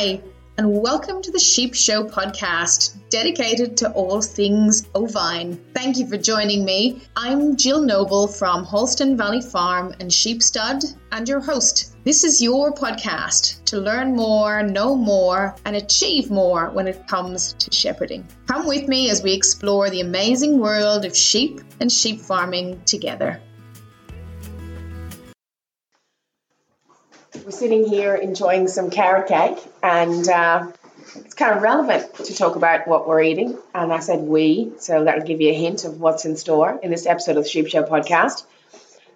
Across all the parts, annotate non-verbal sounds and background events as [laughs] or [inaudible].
Hi, and welcome to the Sheep Show podcast, dedicated to all things ovine. Thank you for joining me. I'm Jill Noble from Hallston Valley Farm and Sheep Stud, and your host. This is your podcast to learn more, know more, and achieve more when it comes to shepherding. Come with me as we explore the amazing world of sheep and sheep farming together. We're sitting here enjoying some carrot cake, and uh, it's kind of relevant to talk about what we're eating. And I said we, so that'll give you a hint of what's in store in this episode of the Sheep Show podcast.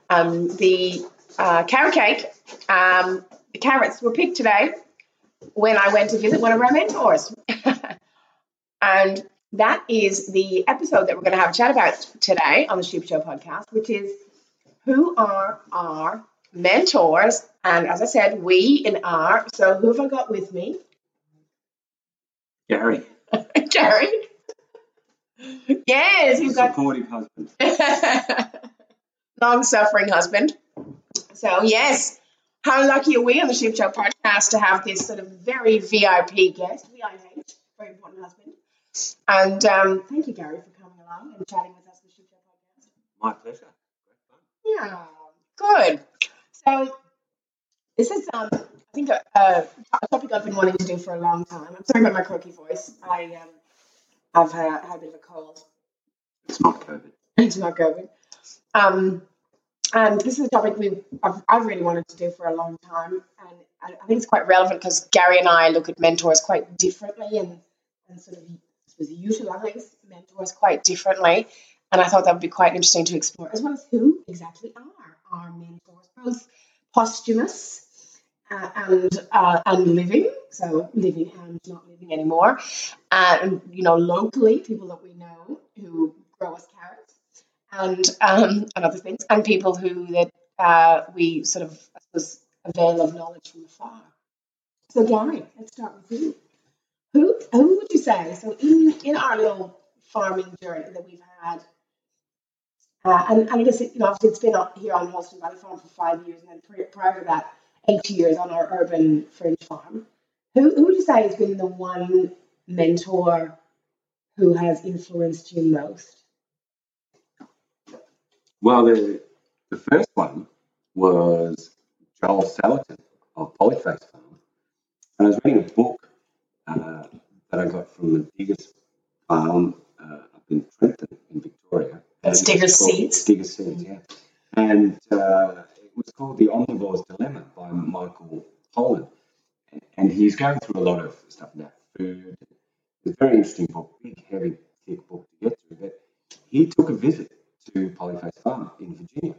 Um, the uh, carrot cake, um, the carrots were picked today when I went to visit one of our mentors. [laughs] and that is the episode that we're going to have a chat about today on the Sheep Show podcast, which is who are our mentors. And as I said, we in R. So who have I got with me? Gary. [laughs] Gary. Yes, you've got Supportive husband. [laughs] long suffering husband. So yes, how lucky are we on the Sheep Show podcast to have this sort of very VIP guest, VIH, very important husband. And um, thank you, Gary, for coming along and chatting with us on the Sheep Show podcast. My pleasure. Yeah, good. So this is, um, I think, a, a, a topic I've been wanting to do for a long time. I'm sorry about my croaky voice. I um, I've had, had a bit of a cold. It's not COVID. It's not COVID. Um, and this is a topic we I've, I've really wanted to do for a long time, and I, I think it's quite relevant because Gary and I look at mentors quite differently, and and sort of was utilize mentors quite differently. And I thought that would be quite interesting to explore, as well as who exactly are our mentors, both posthumous uh, and uh, and living, so living and not living anymore, and you know locally people that we know who grow us carrots, and um, and other things, and people who that uh, we sort of I suppose avail of knowledge from afar. So Gary, let's start with you. Who who would you say? So in in our little farming journey that we've had. Uh, and, and I guess it, you know, obviously it's been here on Hallston Valley Farm for five years, and then pri- prior to that, eight years on our urban fringe farm. Who, who would you say has been the one mentor who has influenced you most? Well, the, the first one was Joel Salatin of Polyface Farm. And I was reading a book uh, that I got from the Diggers Farm uh, up in Trentham in Victoria. That's Diggers Seeds? Diggers Seeds, yeah. And uh, it was called The Omnivore's Dilemma by Michael Pollan. And he's going through a lot of stuff about food. It's a very interesting book, big, heavy, thick book to get through. But he took a visit to Polyface Farm in Virginia.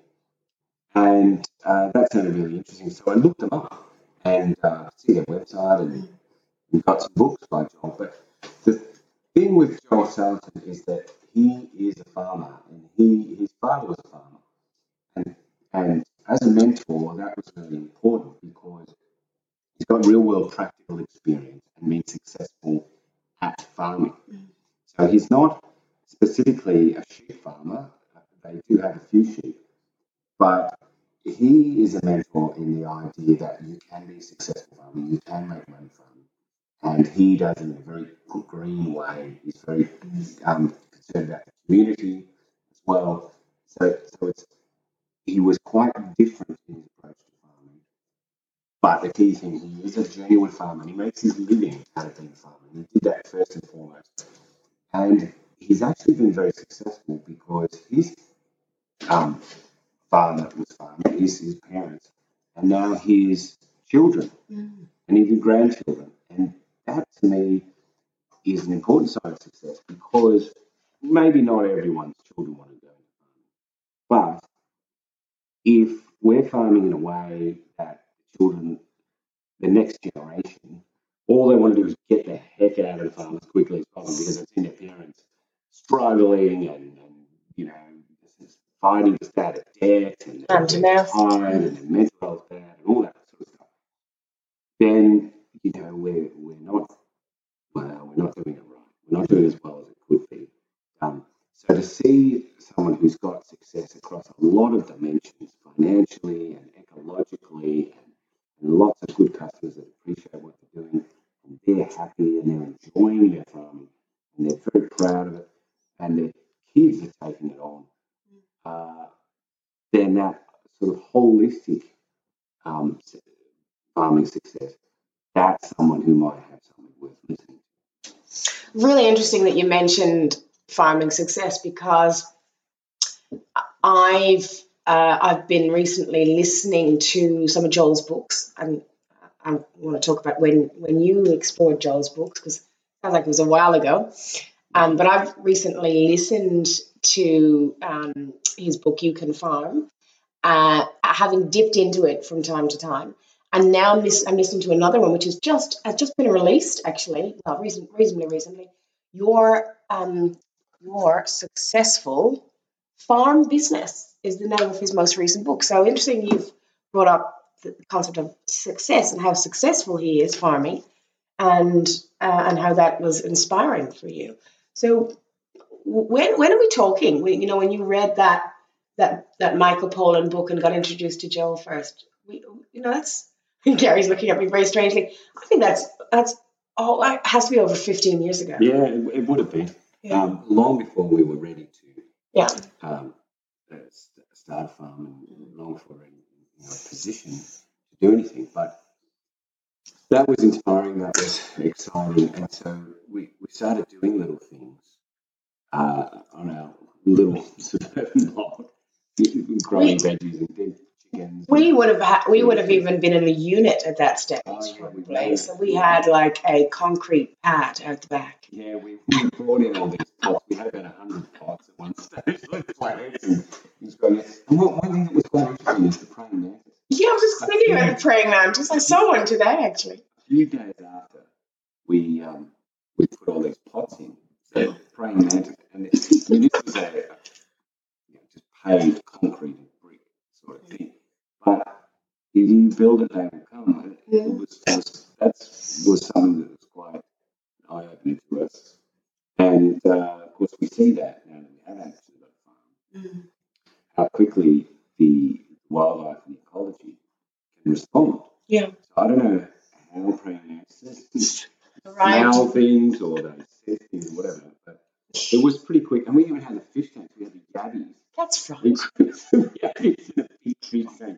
And uh, that sounded really interesting. So I looked them up and uh, see their website and, and got some books by Joel. But the thing with Joel Salatin is that he is a farmer and he his father was a farmer. And, and as a mentor, that was really important because he's got real world practical experience and been successful at farming. So he's not specifically a sheep farmer. They do have a few sheep, but he is a mentor in the idea that you can be successful farmer, you can make money farming, and he does it in a very green way. He's very um, concerned about the community as well. So, so it's he was quite different in his approach to farming. But the key thing, he is a genuine farmer. and He makes his living out of being a farmer. And he did that first and foremost. And he's actually been very successful because his um, father was farmer, his, his parents, and now his children and even grandchildren. And that to me is an important sign of success because maybe not everyone's children want to go into farming. But if we're farming in a way that children, the next generation, all they want to do is get the heck out of the farm as quickly as possible because it's in their parents struggling and, and you know, fighting to stay out of debt and Hand to they're mouth. tired and their mental health bad and all that sort of stuff. Then, you know, we're, we're not, well, we're not doing it right. We're not doing as well as it could be. Um, so to see someone who's got success across a lot of dimensions, financially and ecologically, and, and lots of good customers that appreciate what they're doing, and they're happy and they're enjoying their farming and they're very proud of it and their kids are taking it on, uh, then that sort of holistic um, farming success, that's someone who might have something worth listening to. Really interesting that you mentioned farming success because I've uh, I've been recently listening to some of Joel's books, and I want to talk about when when you explored Joel's books because it sounds like it was a while ago. Um, but I've recently listened to um, his book You Can Farm, uh, having dipped into it from time to time, and now I'm, I'm listening to another one which is just has just been released actually, well, reason, reasonably recently. Your um, your successful farm business is the name of his most recent book. So interesting, you've brought up the concept of success and how successful he is farming, and uh, and how that was inspiring for you. So when when are we talking? When, you know, when you read that that that Michael Pollan book and got introduced to Joel first, we, you know, that's [laughs] Gary's looking at me very strangely. I think that's that's oh, it has to be over fifteen years ago. Yeah, it, it would have been Yeah. um, long before we were ready to Yeah. um, uh, start a farm and long before we were in you know, a position to do anything. But that was inspiring, that was exciting. And so we, we started doing little things uh, on our little [laughs] suburban block, [laughs] growing veggies and chickens. We would have ha- we would have even been in a unit at that stage, Oh, yeah, probably. So we had like a concrete pad out the back. Yeah, we, we brought in all these pots. We had about a hundred pots at one stage, [laughs] like plants and things going one, one thing that was quite interesting is the praying mantis. Yeah, I was just thinking about the praying mantis. I saw one today, actually. A few days after we um, we put all these pots in, so praying mantis, and it, I mean, this was a you know, just paved concrete and brick sort of thing. But if you build it, they will come. It, it was, was that was something that was quite eye opening to us. And uh, of course, we see that now that we have actually got a farm, how quickly the wildlife and ecology can respond. Yeah. So I don't know how mantises Right. smell things or they see things or whatever, but it was pretty quick. And we even had the fish tanks. We had the yabbies. That's We [laughs] right. some yabbies in a big tank.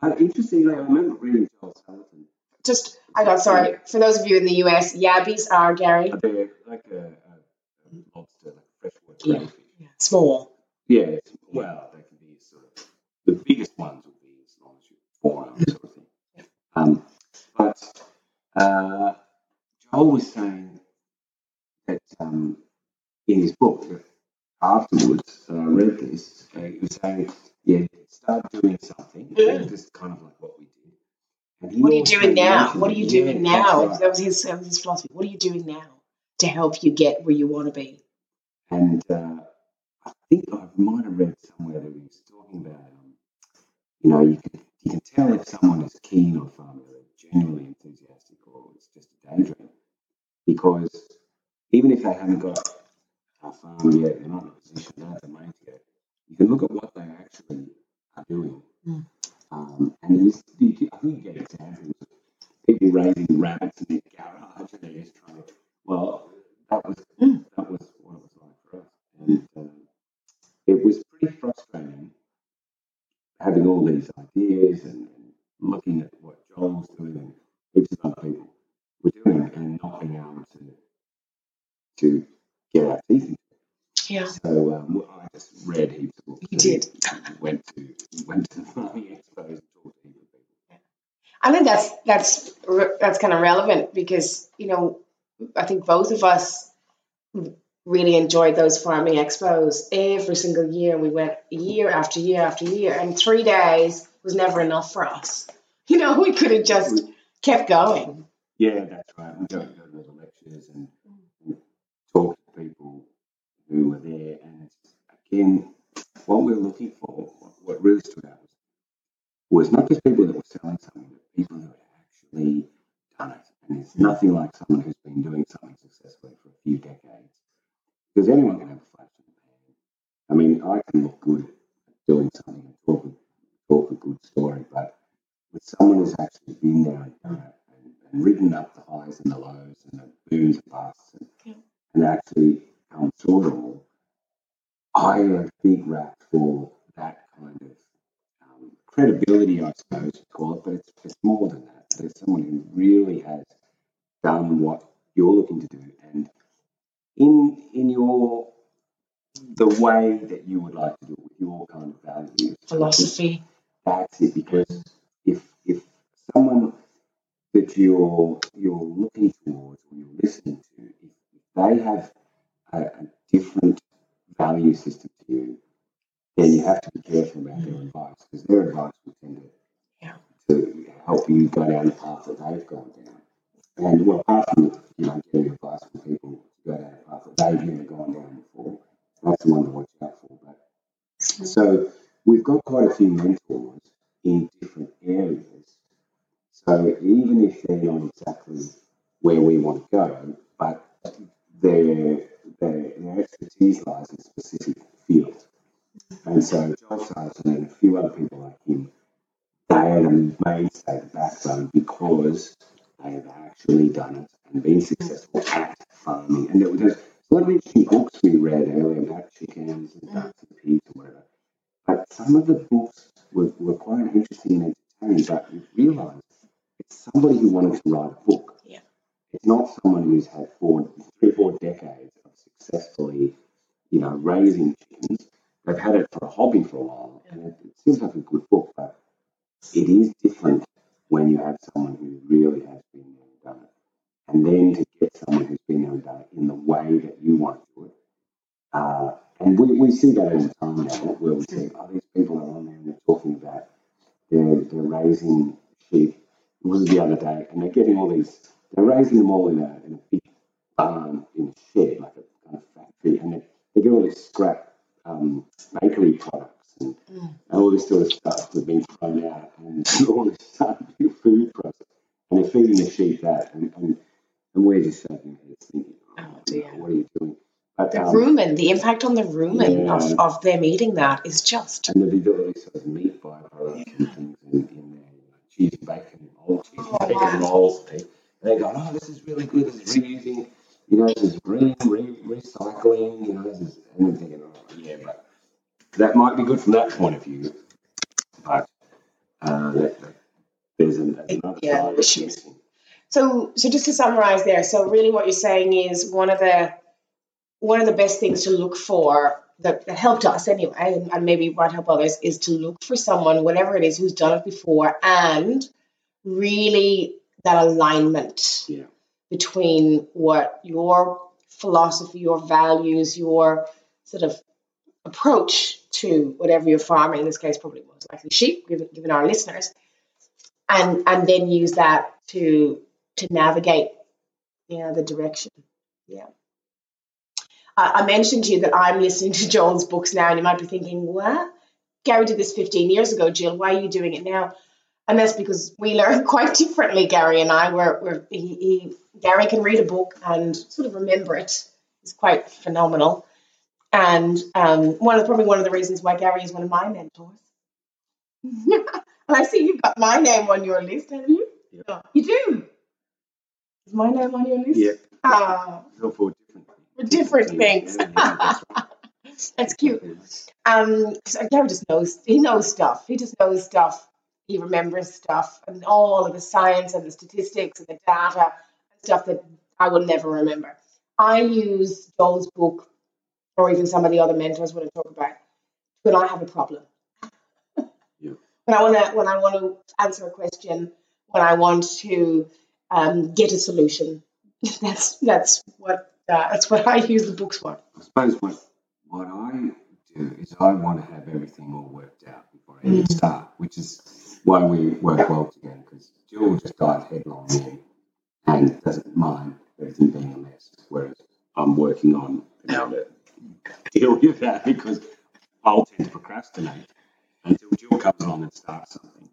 But interestingly, I remember reading Charles Hamilton. Just, I got sorry. For those of you in the US, yabbies are, Gary, They're like a, a, a lobster, like freshwater Yeah. crayfish. small. Yeah, well, they can be sort of the biggest ones will be as long as your forearm sort of thing. Um, but uh, Joel was saying that um, in his book afterwards, that I read this, uh, he was saying, yeah, start doing something, Mm. just kind of like what we did. What are you doing now? What are you doing now? right. That was his that was his philosophy. What are you doing now to help you get where you want to be? And uh, I think I might have read somewhere that he was talking about, um, you know, you can, you can tell if someone is keen or they're genuinely enthusiastic, or it's just a daydream. Because even if they haven't got a farm yet, they're not in a position, they don't have the money to get, you can look at what they actually are doing. Mm. Um, and I think you get examples of people raising rabbits in their garage and they're just trying to, well, that was Mm. that was what it was like for us. And um, it was pretty frustrating having all these ideas and, and looking at what Joel's doing and heaps of other people were doing and not being able to to get our teeth into. Yeah. So um, I just read heaps of books. You did. Went to went to [laughs] the farming expos and talked to heaps people. I think that's that's that's kind of relevant because you know I think both of us really enjoyed those farming expos every single year. We went year after year after year, and three days was never enough for us. [laughs] You know, we could have just kept going. Yeah, that's right. We go, go to the lectures and, and talk to people who were there. And again, what we're looking for, what, really stood out was, was not just people that were selling something, but people who had actually done it. And it's nothing like someone who's been doing something successfully for a few decades. Because anyone can have a flash in the pan. I mean, I can look good at doing something and talk, a- talk a good story, but with someone who's actually been there and done it and, and ridden up the highs and the lows and the booms and busts and, Yeah. and actually through. I have a big rap for that kind of um, credibility, I suppose you call it, but it's, it's more than that. There's someone who really has done what you're looking to do, and in in your the way that you would like to do it with your kind of values, Philosophy. that's it. Because if if someone that you're you're looking towards or you're listening to, if they have a, a different value system to you, then you have to be careful about their mm. advice because their advice will tend to Yeah. to help you go down the path that they've gone down. And well, apart from you know getting advice from people to go down a path that they've never gone down before, that's the one to watch out for. But mm. so we've got quite a few mentors in different areas. So even if they're not exactly where we want to go, but their their, their expertise lies in specific fields. And so Joel Salatin and a few other people like him, they are the mainstay, the backbone, because they have actually done it and been successful at farming. And there there's a lot of interesting books we read earlier about chickens and ducks and pigs and whatever. But some of the books were, were quite interesting and entertaining, but you realise it's somebody who wanted to write a book. Yeah. It's not someone who's had four, three, four decades of successfully, you know, raising chickens. They've had it for a hobby for a while, and it, it seems like a good book, but it is different when you have someone who really has been there and done it. And then to get someone who's been there and done it in the way that you want to do it. Uh, and we, we see that all the time now, where we see, oh, these people are on there and they're talking about they're, they're raising sheep. It was the other day, and they're getting all these, they're raising them all in a, in a big barn in a shed, like a kind of factory, and they, they get all this scrap um, bakery products and, and all this sort of stuff that's been thrown out, and [laughs] all this stuff, food process, and they're feeding the sheep that, and, and, and we're just shaking our heads thinking, oh, Oh, dear. what are you doing? But, The um, rumen, the impact on the rumen Yeah. of, of them eating that is just. and they do all these sort of meat byproducts and things in, in there, you know, cheese and bacon, old cheese and Oh, bacon wow. rolls. They, they go, oh, this is really good. This is reusing, you know, this is green, re- recycling, you know, this is, and I'm thinking, oh, yeah, but that might be good from that point of view, but uh, that, that, there's an, another Yeah, issues. So, so just to summarize there, so really what you're saying is one of the one of the best things to look for that, that helped us anyway, and, and maybe might help others, is to look for someone, whatever it is, who's done it before, and really that alignment Yeah. between what your philosophy, your values, your sort of approach to whatever you're farming, in this case, probably most likely sheep, given, given our listeners, and and then use that to to navigate, you know, the direction. Yeah. I I mentioned to you that I'm listening to Joel's books now, and you might be thinking, what? Gary did this 15 years ago, Jill. Why are you doing it now? And that's because we learn [laughs] quite differently, Gary and I. Where he, he Gary can read a book and sort of remember it. It's quite phenomenal. And um, one of probably one of the reasons why Gary is one of my mentors. [laughs] and I see you've got my name on your list, have you? Yep. Oh, you do. Is my name on your list? Yeah. Ah, So for different, different things. Yeah, yeah, that's [laughs] cute. Um, Gary just knows. He knows stuff. He just knows stuff. He remembers stuff, and all of the science and the statistics and the data and stuff that I will never remember. I use Joel's book, or even some of the other mentors when I talk about when I have a problem. Yeah. [laughs] When I want to, when I want to answer a question, when I want to um, get a solution. [laughs] That's that's what uh, that's what I use the books for. I suppose what what I do is I want to have everything all worked out before I even start, which is why we work well together. Because Jill just dives headlong in and doesn't mind everything being a mess, whereas I'm working on how to deal with that because I'll tend to procrastinate until Jill comes along and starts something.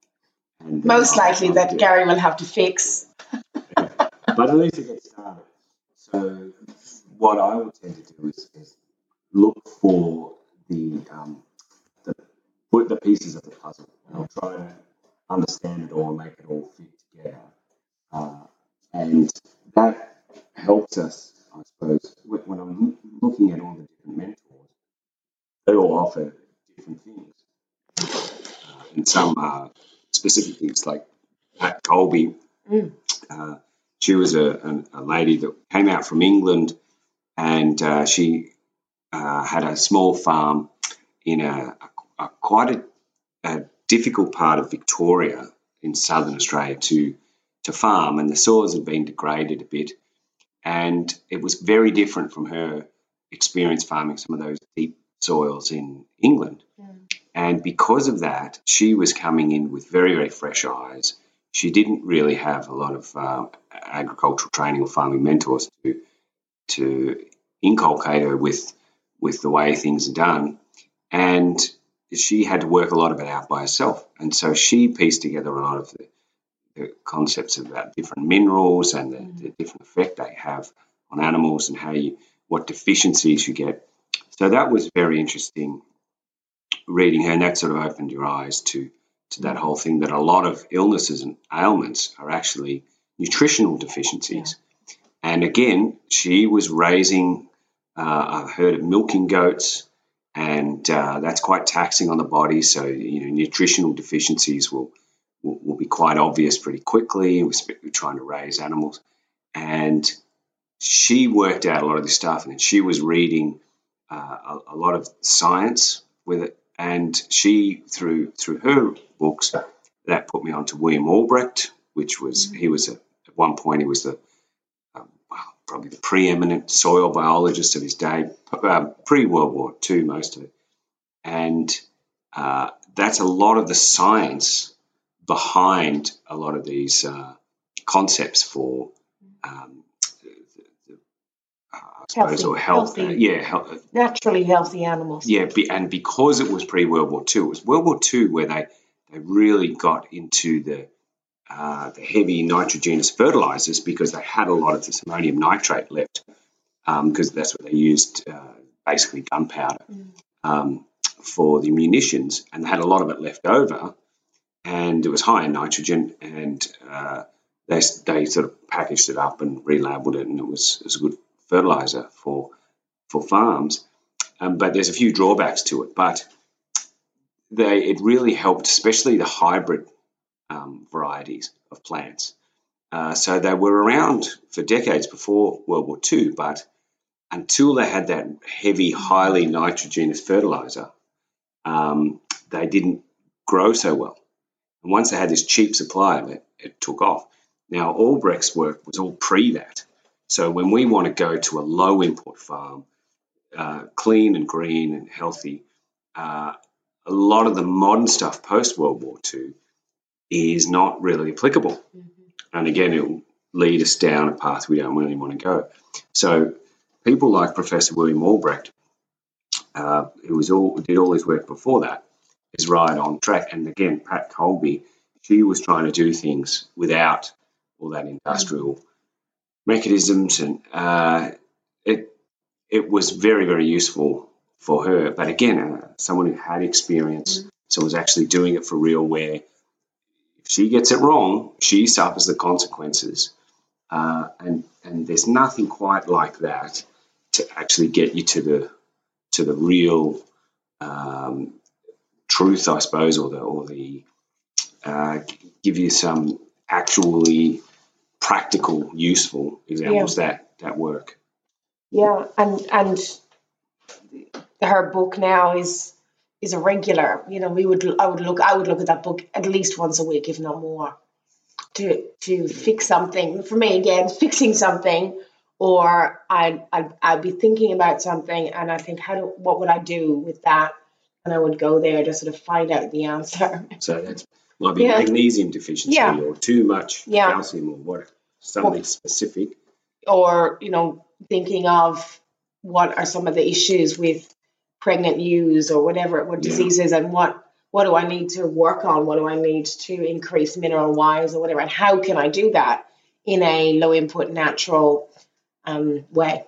And Most likely that. Gary will have to fix. but at least it gets started. So what I will tend to do is, is look for the um, the put the pieces of the puzzle, and I'll try to understand it all and make it all fit together. Uh, and that helps us, I suppose, when I'm looking at all the different mentors. They all offer different things, uh, and some are specific things like Pat Colby. Mm. Uh, she was a, an- a lady that came out from England, and uh, she uh, had a small farm in a, a, a quite a, a difficult part of Victoria in southern Australia to to farm, and the soils had been degraded a bit, and it was very different from her experience farming some of those deep soils in England. And because of that, she was coming in with very, very fresh eyes. She didn't really have a lot of uh, agricultural training or farming mentors to to inculcate her with with the way things are done, and she had to work a lot of it out by herself. And so she pieced together a lot of the, the concepts about different minerals and the, the different effect they have on animals and how you what deficiencies you get. So that was very interesting reading her, and that sort of opened your eyes to to that whole thing that a lot of illnesses and ailments are actually nutritional deficiencies. And again, she was raising uh, a herd of milking goats, and uh, that's quite taxing on the body. So you know, nutritional deficiencies will will, will be quite obvious pretty quickly. We were trying to raise animals, and she worked out a lot of this stuff, and she was reading uh, a, a lot of science with it, and she through through her books that put me on to William Albrecht, which was he was a, at one point he was the um, well, probably the preeminent soil biologist of his day, uh, pre World War II, most of it, and uh, that's a lot of the science behind a lot of these uh, concepts for. Um, I suppose, Healthy- or health, healthy. yeah, health, Naturally healthy animals. yeah, be, and because it was pre World War II, it was World War II where they, they really got into the uh, the heavy nitrogenous fertilizers because they had a lot of this ammonium nitrate left because that's what they used, uh, basically gunpowder um, for the munitions, and they had a lot of it left over, and it was high in nitrogen, and uh, they they sort of packaged it up and relabeled it, and it was it was a good fertilizer for for farms. Um, but there's a few drawbacks to it. But they it really helped, especially the hybrid um, varieties of plants. Uh, so they were around for decades before World War II, but until they had that heavy, highly nitrogenous fertilizer, um, they didn't grow so well. And once they had this cheap supply of it, it took off. Now, Albrecht's work was all pre that. So when we want to go to a low import farm, uh, clean and green and healthy, uh, a lot of the modern stuff post World War II is not really applicable. And again, it will lead us down a path we don't really want to go. So people like Professor William Albrecht, uh, who was all did all his work before that, is right on track. And again, Pat Colby, she was trying to do things without all that industrial mechanisms, and uh, it it was very very useful for her. But again, uh, someone who had experience, so was actually doing it for real. Where if she gets it wrong, she suffers the consequences. Uh, and and there's nothing quite like that to actually get you to the to the real um, truth, I suppose, or the or the uh, give you some actually practical, useful examples that that work. Yeah, and and her book now is is a regular. You know, we would I would look I would look at that book at least once a week, if not more, to to fix something. For me, again, [laughs] fixing something, or I'd I'd, I'd be thinking about something, and I think, how do what would I do with that? And I would go there to sort of find out the answer. [laughs] So that might be Yeah. magnesium deficiency Yeah. or too much Yeah. calcium or what something specific. or you know thinking of what are some of the issues with pregnant ewes or whatever what diseases and what what do I need to work on what do I need to increase mineral wise or whatever and how can I do that in a low input natural um, way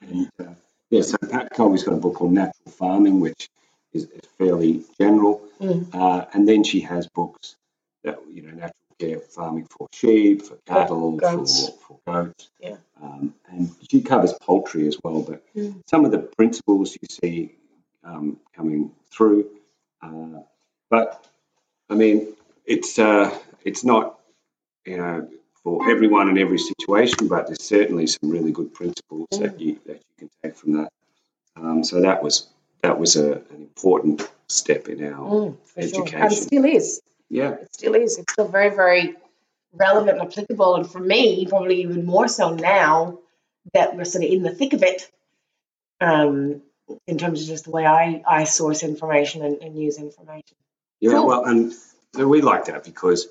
And uh, yeah, so Pat Colby's got a book called Natural Farming, which is, is fairly general. Mm. Uh, and then she has books that you know, Natural care farming for sheep, for cattle, goats. for, for goats. Yeah. Um, and she covers poultry as well. But Mm. some of the principles you see um, coming through. Uh, but I mean, it's uh, it's not you know for everyone in every situation, but there's certainly some really good principles that you that you can take from that. Um, so that was that was a, an important step in our Mm, for sure. And education. still is. yeah. It still is. It's still very, very relevant and applicable. And for me, probably even more so now that we're sort of in the thick of it, um, in terms of just the way I, I source information and, and use information. Yeah, Cool. well, and we like that because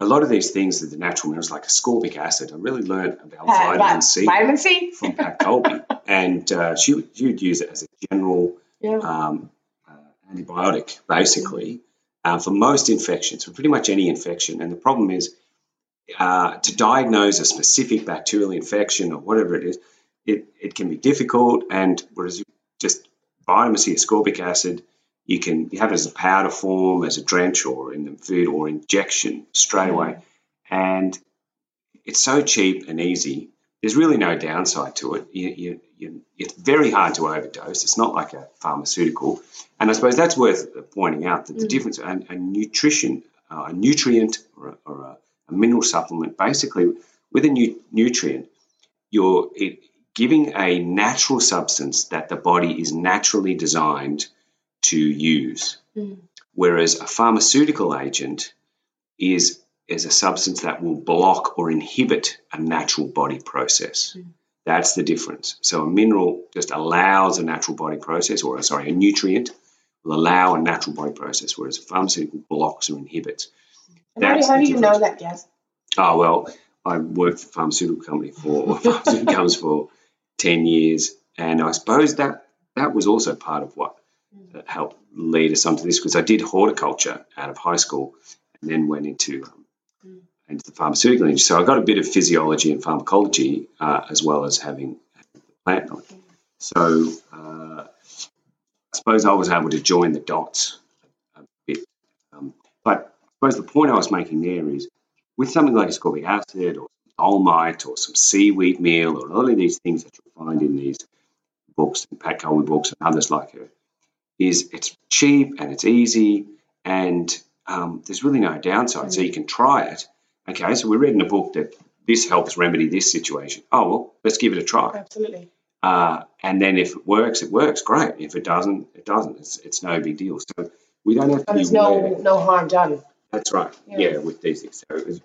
a lot of these things that the natural minerals, like ascorbic acid, I really learned about Uh, vitamin. C Vitamin C? from Pat Colby, [laughs] and uh, she, she would use it as a general Yeah. um, uh, antibiotic, basically, uh, for most infections, for pretty much any infection. And the problem is uh, to diagnose a specific bacterial infection or whatever it is, it, it can be difficult. And whereas just vitamin C, ascorbic acid, you can you have it as a powder form, as a drench, or in the food, or injection straight away. And it's so cheap and easy. There's really no downside to it. You, you, you, it's very hard to overdose. It's not like a pharmaceutical. And I suppose that's worth pointing out that the difference, a, a nutrition, uh, a nutrient or, a, or a, a mineral supplement, basically with a nu- nutrient, you're it, giving a natural substance that the body is naturally designed to use. Mm. Whereas a pharmaceutical agent is is a substance that will block or inhibit a natural body process. Hmm. That's the difference. So a mineral just allows a natural body process, or sorry, a nutrient will allow a natural body process, whereas a pharmaceutical blocks or inhibits. And how do, how do you know that, Gaz? Oh well, I worked for a pharmaceutical company for pharmaceutical [laughs] companies for ten years, and I suppose that that was also part of what that helped lead us onto this because I did horticulture out of high school, and then went into into the pharmaceutical industry. So I got a bit of physiology and pharmacology uh, as well as having plant knowledge. So uh, I suppose I was able to join the dots a bit. Um, but I suppose the point I was making there is with something like ascorbic acid or dolomite or some seaweed meal or all of these things that you'll find in these books, and Pat Colby books and others like her, is it's cheap and it's easy and um, there's really no downside. So you can try it. Okay, so we read in a book that this helps remedy this situation. Oh, well, let's give it a try. Absolutely. Uh, and then if it works, it works. Great. If it doesn't, it doesn't. It's, it's no big deal. So we don't have to there's no, aware. no harm done. That's right. Yeah. Yeah. with these things. So it was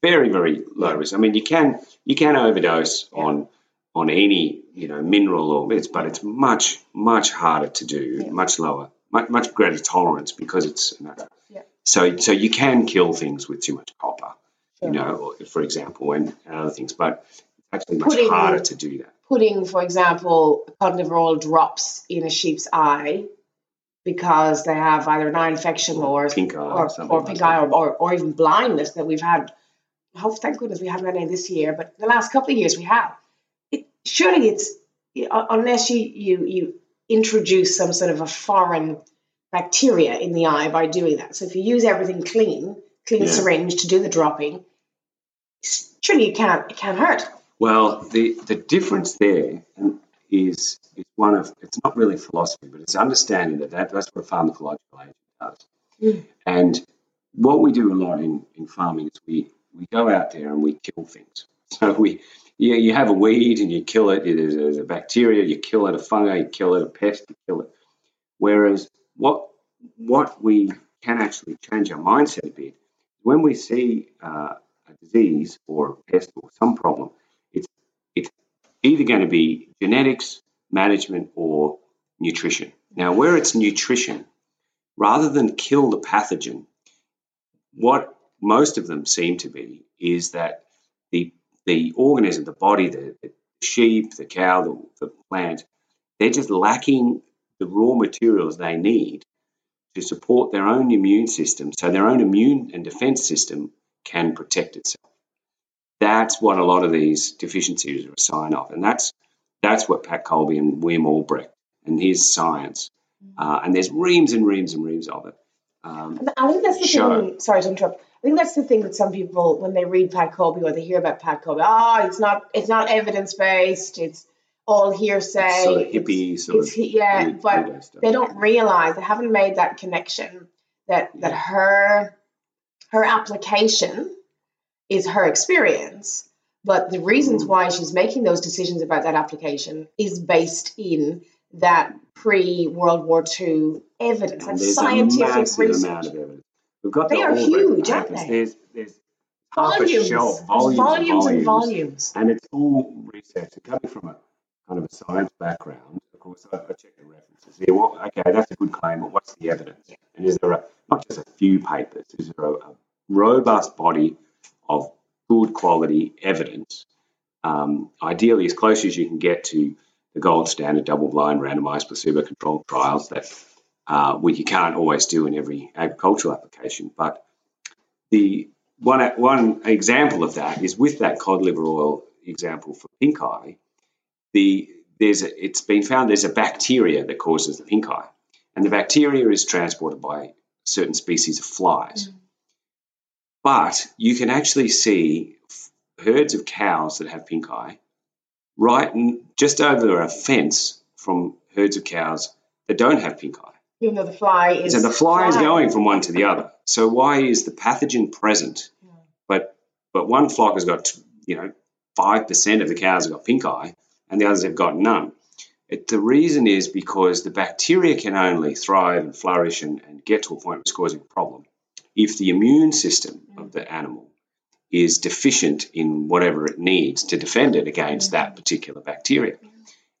very, very low risk. I mean, you can you can overdose Yeah. on on any you know mineral or bits, but it's much much harder to do, Yeah. much lower, much, much greater tolerance because it's. Yeah. So so you can kill things with too much copper, Sure. you know, or, for example, and, and other things, but it's actually much Putting- harder to do that. Putting, for example, cod liver oil drops in a sheep's eye because they have either an eye infection or Pink eye or, or or pink eye or, or, or even blindness that we've had. Oh, thank goodness we haven't had any this year, but the last couple of years we have. It, surely it's unless you, you you introduce some sort of a foreign bacteria in the eye by doing that. So if you use everything clean, clean Yeah. syringe to do the dropping, surely you can't it can't hurt. Well, the, the difference there is is one of it's not really philosophy, but it's understanding that, that that's what a pharmacological agent does. Mm. And what we do a lot in, in farming is we, we go out there and we kill things. [laughs] So we you, you have a weed and you kill it. There's a, a bacteria, you kill it. A fungi, you kill it. A pest, you kill it. Whereas what what we can actually change our mindset a bit when we see uh, a disease or a pest or some problem, it's it's either going to be genetics, management, or nutrition. Now, where it's nutrition, rather than kill the pathogen, what most of them seem to be is that the the organism, the body, the, the sheep, the cow, the, the plant, they're just lacking the raw materials they need to support their own immune system, so their own immune and defense system can protect itself. That's what a lot of these deficiencies are a sign of, and that's that's what Pat Colby and William Albrecht and his science, uh, and there's reams and reams and reams of it. Um, I think that's the Sure. thing. Sorry to interrupt. I think that's the thing with some people when they read Pat Colby or they hear about Pat Colby. Oh, it's not it's not evidence based. It's all hearsay. Sort of hippie, It's, sort it's of yeah, weird- but stuff. they don't realize they haven't made that connection that that her her application is her experience but the reasons Mm. why she's making those decisions about that application is based in that pre World War II evidence, And that there's a scientific research. Amount of evidence. We've got They the are huge, aren't they? There's, there's Volumes, a shelf, volumes, volumes and and volumes. And it's all research. And coming from a kind of a science background, of course, I, I check the references Yeah, Well, okay, that's a good claim, but what's the evidence? And is there a, not just a few papers, is there a, a robust body of good quality evidence, um, ideally as close as you can get to the gold standard double blind randomized placebo controlled trials that uh, we you can't always do in every agricultural application. But the one one example of that is with that cod liver oil example for pink eye. The there's a, it's been found there's a bacteria that causes the pink eye, and the bacteria is transported by certain species of flies. But you can actually see f- herds of cows that have pink eye right in, just over a fence from herds of cows that don't have pink eye. Even though the fly is So the fly is going from one to the other. So why is the pathogen present, but but one flock has got you know five percent of the cows have got pink eye, and the others have got none. It, the reason is because the bacteria can only thrive and flourish and, and get to a point where it's causing a problem if the immune system of the animal is deficient in whatever it needs to defend it against that particular bacteria.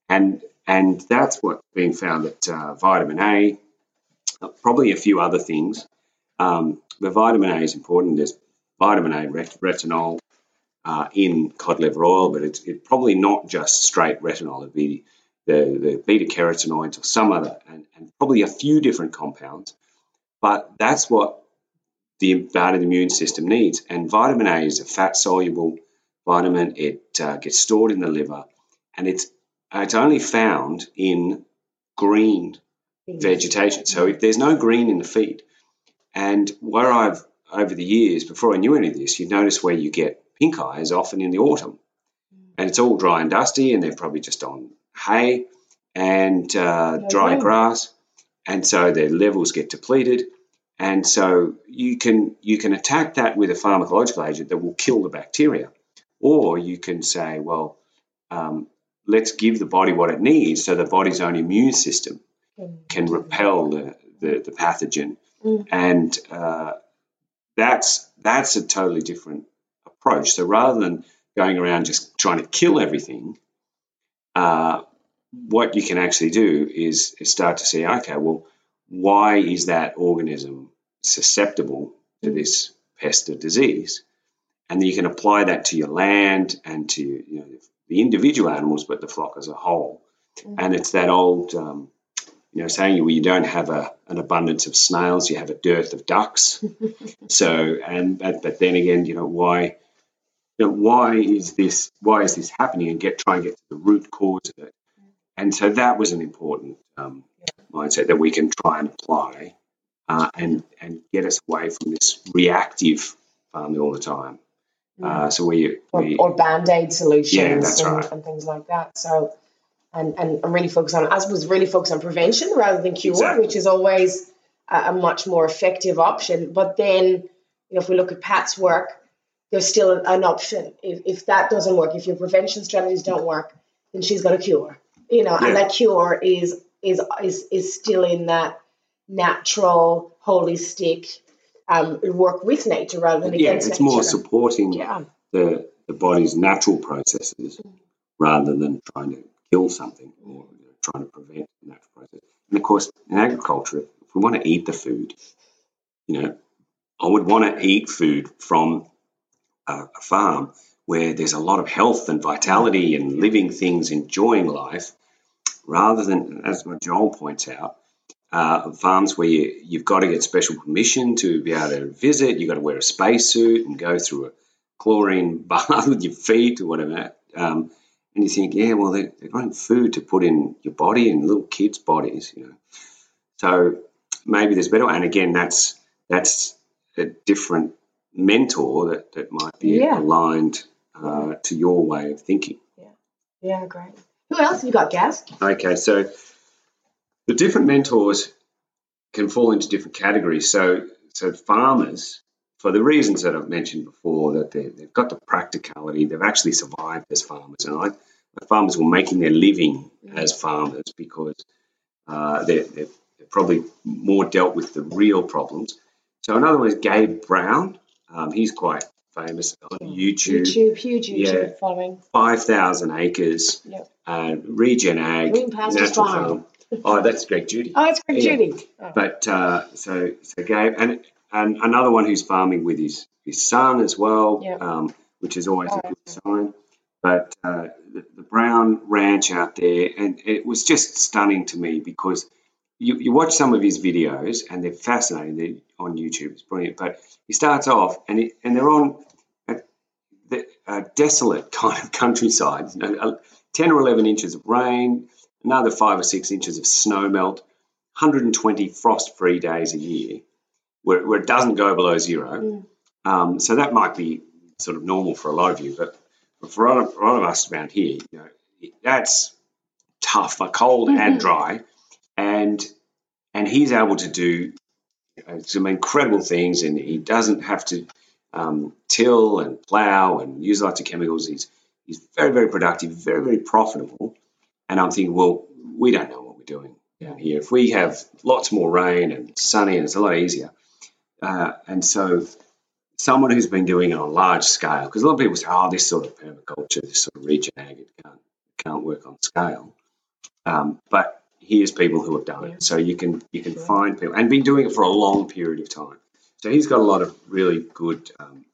And and that's what's being found that uh, vitamin A, probably a few other things. Um, but vitamin A is important. There's vitamin A ret- retinol uh, in cod liver oil, but it's it probably not just straight retinol. It'd be the, the beta carotenoids or some other, and, and probably a few different compounds. But that's what the the immune system needs. And vitamin A is a fat soluble vitamin. It uh, gets stored in the liver, and it's it's only found in green vegetation. So if there's no green in the feed, and where I've over the years, before I knew any of this, you'd notice where you get pink eye is often in the autumn, and it's all dry and dusty, and they're probably just on hay and uh, No dry grass, and so their levels get depleted. And so you can you can attack that with a pharmacological agent that will kill the bacteria, or you can say, well, um, let's give the body what it needs, so the body's own immune system can repel the, the, the pathogen. Mm. And uh, that's that's a totally different approach. So rather than going around just trying to kill everything, uh, what you can actually do is, is start to see, okay, well, why is that organism susceptible to this pest or disease? And then you can apply that to your land and to you know, the individual animals, but the flock as a whole. And it's that old um, you know, saying well you don't have a, an abundance of snails, you have a dearth of ducks. [laughs] so, and but, but then again, you know, why, you know, why is this, why is this happening, and get try and get to the root cause of it. And so that was an important um, mindset that we can try and apply, uh, and and get us away from this reactive farming all the time. Uh, so we, or, we or band-aid solutions Yeah, and, right. and things like that. So, and and I'm really focused on as was really focused on prevention rather than cure, Exactly. which is always a, a much more effective option. But then, you know, if we look at Pat's work, there's still an, option. If, if that doesn't work, if your prevention strategies don't work, then she's got a cure. You know, Yeah. and that cure is is is is still in that natural, holistic um, work with nature rather than yeah, against it's nature. more supporting yeah. the, the body's natural processes rather than trying to kill something or you know, trying to prevent the natural process. And of course, in agriculture, if we want to eat the food, you know, I would want to eat food from a, a farm where there's a lot of health and vitality and living things, enjoying life, rather than, as Joel points out, uh, farms where you, you've got to get special permission to be able to visit, you've got to wear a spacesuit and go through a chlorine [laughs] bath with your feet or whatever. Um, and you think, yeah, well, they're, they're growing food to put in your body and little kids' bodies, you know. So maybe there's better. And again, that's that's a different mentor that, that might be Yeah. aligned uh, to your way of thinking. Yeah, yeah, great. Who else have you got, Gaz? Okay, so the different mentors can fall into different categories. So, so farmers, for the reasons that I've mentioned before, that they, they've got the practicality, they've actually survived as farmers, and I, the farmers were making their living as farmers because uh, they're, they're probably more dealt with the real problems. So another one is Gabe Brown. Um, he's quite famous on YouTube. YouTube, huge YouTube Yeah. following. Five thousand acres, Yep. uh, Regen Ag, Green Pastures Farm. Farm. Oh, that's Greg Judy. Oh, it's Greg Yeah. Judy. Oh. But uh, so so Gabe and and another one who's farming with his his son as well, Yeah. um, which is always Oh, a good sign. But uh, the, the Brown Ranch out there, and it was just stunning to me because you, you watch some of his videos and they're fascinating. They're on YouTube, it's brilliant. But he starts off and it, and they're on a, the, a desolate [laughs] kind of countryside, you know, uh, ten or eleven inches of rain, another five or six inches of snow melt. 120 frost-free days a year, where, where it doesn't go below zero. Um, so that might be sort of normal for a lot of you, but for a lot of, a lot of us around here, you know, that's tough, like cold and dry, and and he's able to do some incredible things, and he doesn't have to um, till and plow and use lots of chemicals. He's he's very very productive, very very profitable, and I'm thinking, well, we don't know what we're doing down here. If we have lots more rain and sunny, and it's a lot easier, uh, and so someone who's been doing it on a large scale, because a lot of people say, oh, this sort of permaculture, this sort of regen ag, it can't, can't work on scale. Um, but here's people who have done Yeah. it. So you can you can Sure. find people and been doing it for a long period of time. So he's got a lot of really good um,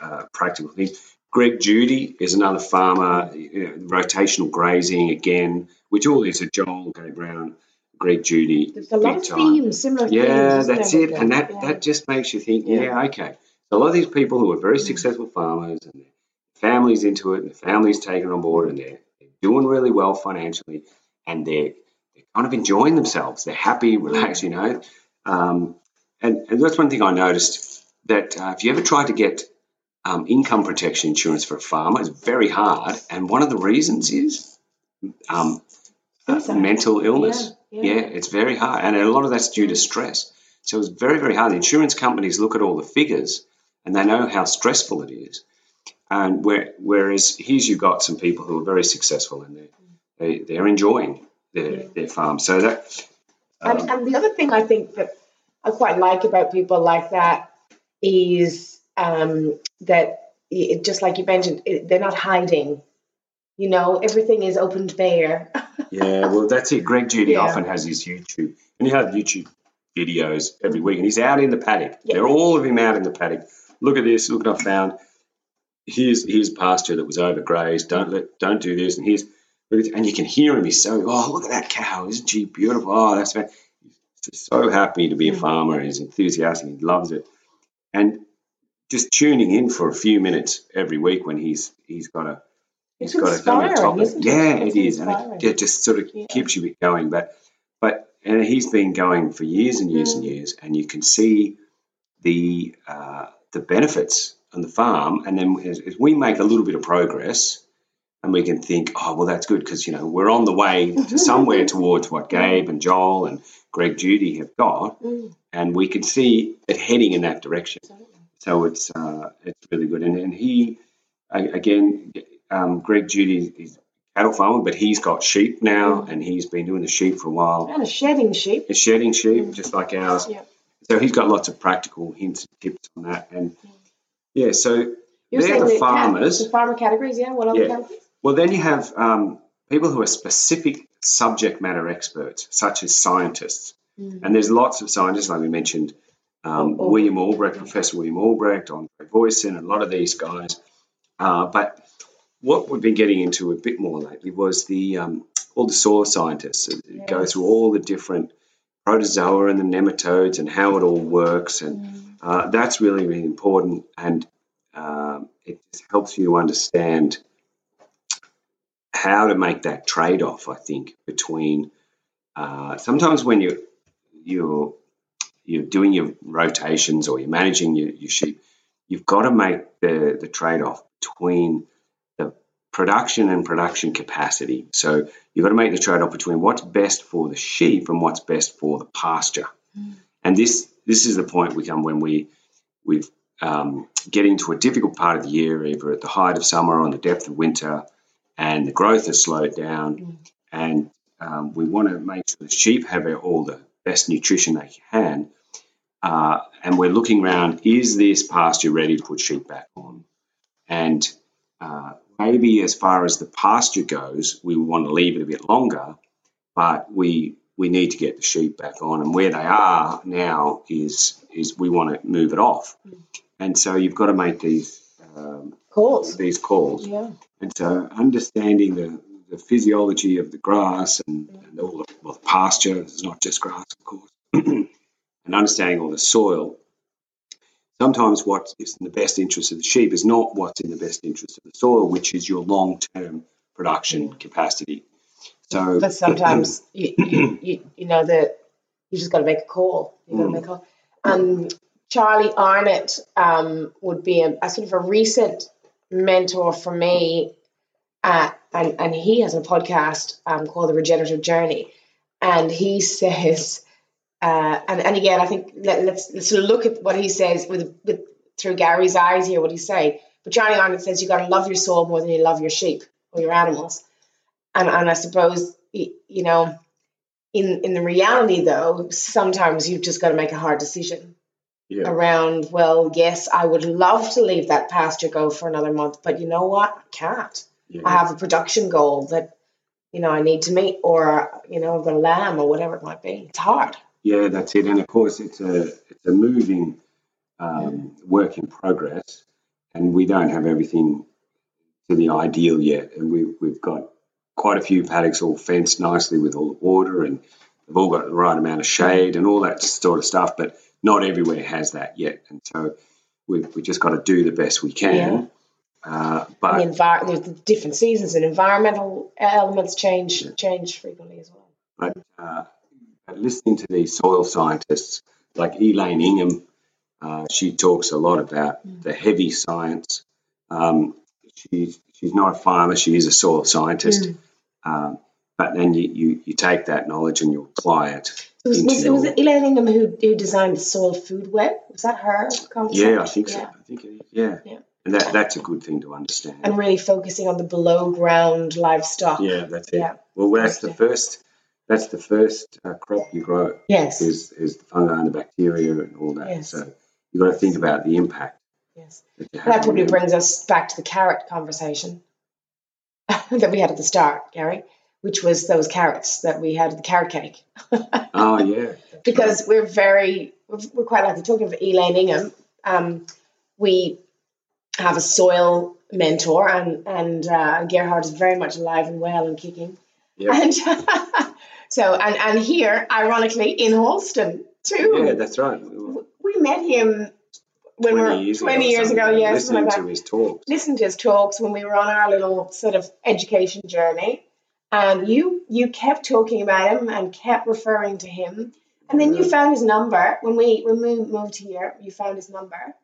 uh, practical things. Greg Judy is another farmer, you know, rotational grazing again, which all these are Joel, Gabe Brown, Greg Judy. There's a lot of time. themes, similar themes. Yeah, that's it, and that Yeah. that just makes you think, Yeah. yeah, okay. So a lot of these people who are very Mm. successful farmers and their families into it, and the families taken on board, and they're, they're doing really well financially, and they're they're kind of enjoying themselves. They're happy, relaxed, you know. Um, and, and that's one thing I noticed that uh, if you ever try to get um, income protection insurance for a farmer, it's very hard, and one of the reasons is um, uh, mental illness. Yeah, Yeah, yeah. it's very hard, and a lot of that's due to stress. So it's very, very hard. The insurance companies look at all the figures, and they know how stressful it is. And where, whereas here's you've got some people who are very successful and they're, they, they're enjoying their, Yeah. their farm. So that um, And, and the other thing I think that I quite like about people like that is um, that it, just like you mentioned, it, they're not hiding. You know, everything is open to bare. [laughs] Yeah, well, that's it. Greg Judy Yeah. often has his YouTube, and he has YouTube videos every week, and he's out in the paddock. Yeah. They're all of him out in the paddock. Look at this. Look what I found. Here's here's pasture that was overgrazed. Don't let don't do this. And here's and you can hear him. He's so oh look at that cow. Isn't she beautiful? Oh, that's fan-" he's so happy to be a Mm. farmer. He's enthusiastic. He loves it, and just tuning in for a few minutes every week when he's he's got a It's he's got a inspiring, topic. isn't it? Yeah, It's it is, and it, it just sort of Yeah. keeps you going. But but and he's been going for years and years and Mm. years, and you can see the uh, the benefits on the farm. And then as, as we make a little bit of progress, and we can think, oh well, that's good because you know we're on the way [laughs] to somewhere towards what Gabe and Joel and Greg Judy have got, Mm, and we can see it heading in that direction. absolutely. So it's uh, it's really good. And, and he again, um, Greg Judy is cattle farmer, but he's got sheep now, Mm. and he's been doing the sheep for a while. And a shedding sheep. It's shedding sheep, Mm. just like ours. Yeah. So he's got lots of practical hints and tips on that. And yeah, so You're they're the the cat- farmers. the farmer categories, yeah. What other Yeah. categories? Well, then you have um, people who are specific subject matter experts, such as scientists. Mm. And there's lots of scientists, like we mentioned, um, Oh, oh. William Albrecht, Professor William Albrecht, Andre Voisin, and a lot of these guys. Uh, but what we've been getting into a bit more lately was the um, all the soil scientists that go through all the different protozoa and the nematodes and how it all works, and Mm. uh, that's really really important, and um, it just helps you understand how to make that trade off. I think between uh, sometimes when you you're you're doing your rotations or you're managing your, your sheep, you've got to make the, the trade off between production and production capacity. So you've got to make the trade off between what's best for the sheep and what's best for the pasture. Mm. And this this is the point we come when we we've um, get into a difficult part of the year, either at the height of summer or on the depth of winter, and the growth has slowed down, mm. and um, we want to make sure the sheep have all the best nutrition they can. Uh, and we're looking around, is this pasture ready to put sheep back on? And uh, maybe as far as the pasture goes, we want to leave it a bit longer, but we we need to get the sheep back on. And where they are now is is we want to move it off. And so you've got to make these um, calls. These calls. Yeah. And so understanding the, the physiology of the grass and, and all the, well, the pasture, it's not just grass, of course, [clears throat] and understanding all the soil. Sometimes what is in the best interest of the sheep is not what's in the best interest of the soil, which is your long term production capacity. So, but sometimes you, you, you, you, know that you just got to make a call. You got to mm. make a call. Um, Charlie Arnott um, would be a, a, sort of a recent mentor for me, uh, and and he has a podcast um, called The Regenerative Journey, and he [laughs] says, uh, and and again, I think let, us let's sort of look at what he says with with through Gary's eyes here. What he's saying, but Johnny Arnott says you got to love your soul more than you love your sheep or your animals, and and I suppose you know, in in the reality though, sometimes you've just got to make a hard decision yeah. around, well, yes, I would love to leave that pasture go for another month, but you know what? I can't. Yeah. I have a production goal that, you know, I need to meet, or, you know, I've got a lamb or whatever it might be. It's hard. Yeah, that's it. And of course, it's a, it's a moving um, work in progress, and we don't have everything to the ideal yet. And we, we've got quite a few paddocks all fenced nicely with all the water and they've all got the right amount of shade and all that sort of stuff. But not everywhere has that yet, and so we've, we just got to do the best we can. Yeah. Uh, but the envir- there's the different seasons and environmental elements change yeah. change frequently as well. But, uh, but listening to these soil scientists like Elaine Ingham, uh, she talks a lot about mm. the heavy science. Um, she's she's not a farmer; she is a soil scientist. Mm. Um, but then you, you, you take that knowledge and you apply it. Was, was, was, it Elaine Ingham who, who designed the soil food web? Was that her concept? Yeah, I think so. I think it, yeah. yeah. And that, that's a good thing to understand. And really focusing on the below ground livestock. Yeah, that's it. Yeah. Well, that's the first. That's the first uh, crop you grow. Yes. Is is the fungi and the bacteria and all that. Yes. So you've got to think about the impact. Yes. That, that probably brings us back to the carrot conversation [laughs] that we had at the start, Gary which was those carrots that we had the carrot cake. [laughs] oh yeah. because right. we're very we're quite like talking of Elaine Ingham. Um, we have a soil mentor, and and uh, Gerhard is very much alive and well and kicking. Yep. And [laughs] so and and here, ironically, in Hallston too. Yeah, that's right. We met him when we were years 20 ago years ago, yes. Listening to his talks. Listen to his talks when we were on our little sort of education journey and you you kept talking about him and kept referring to him and then you found his number when we when we moved here you found his number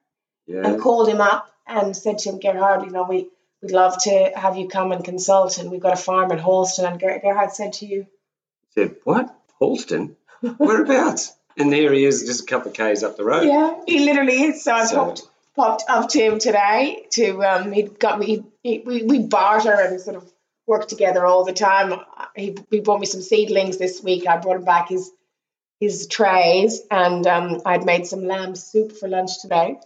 yeah. and called him up and said to him gerhard you know we we'd love to have you come and consult and we've got a farm in Hallston and Ger- gerhard said to you he said what Hallston whereabouts [laughs] and there he is just a couple of k's up the road yeah he literally is so i so, popped popped up to him today to um he got me he, we, we barter and sort of work together all the time. He, he brought me some seedlings this week. I brought him back his his trays, and um, I'd made some lamb soup for lunch today,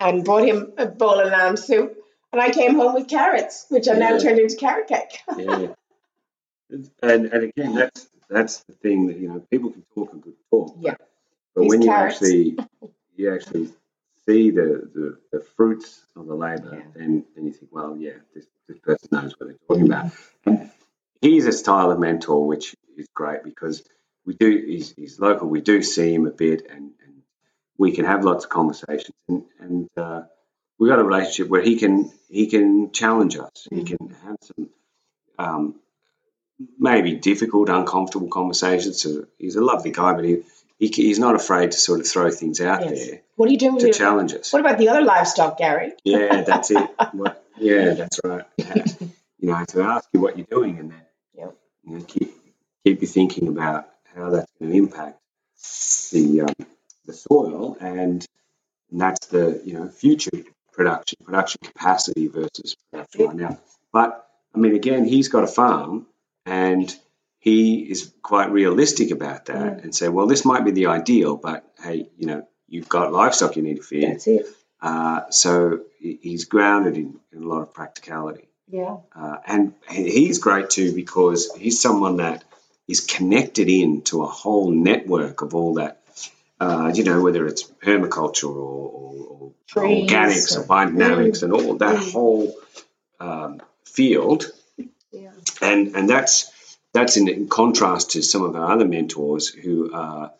and brought him a bowl of lamb soup. And I came home with carrots, which I yeah. now turned into carrot cake. [laughs] yeah, and and again, that's that's the thing that you know people can talk a good talk. Yeah, but These when carrots. you actually you actually see the, the, the fruits of the labour, yeah. then, then you think, well, yeah, this, this person knows what they're talking about. And he's a style of mentor which is great because we do, he's, he's local, we do see him a bit and, and we can have lots of conversations. And, and uh, we've got a relationship where he can he can challenge us. He can have some um, maybe difficult, uncomfortable conversations. So he's a lovely guy, but he, he, he's not afraid to sort of throw things out Yes. there What are you doing with to your, challenge us. What about the other livestock, Gary? Yeah, that's it. [laughs] What, yeah, that's right. you know, to ask you what you're doing and then Yep. you know, keep keep you thinking about how that's going to impact the um, the soil and, and that's the you know future production production capacity versus production right now. But I mean, again, he's got a farm and he is quite realistic about that and say, well, this might be the ideal, but hey, you know, you've got livestock you need to feed. That's it. Uh, so he's grounded in, in a lot of practicality. Yeah. Uh, and he's great too because he's someone that is connected in to a whole network of all that, uh, you know, whether it's permaculture or, or, or organics or biodynamics and all that whole um, field. Yeah. And, and that's, that's in, in contrast to some of our other mentors who are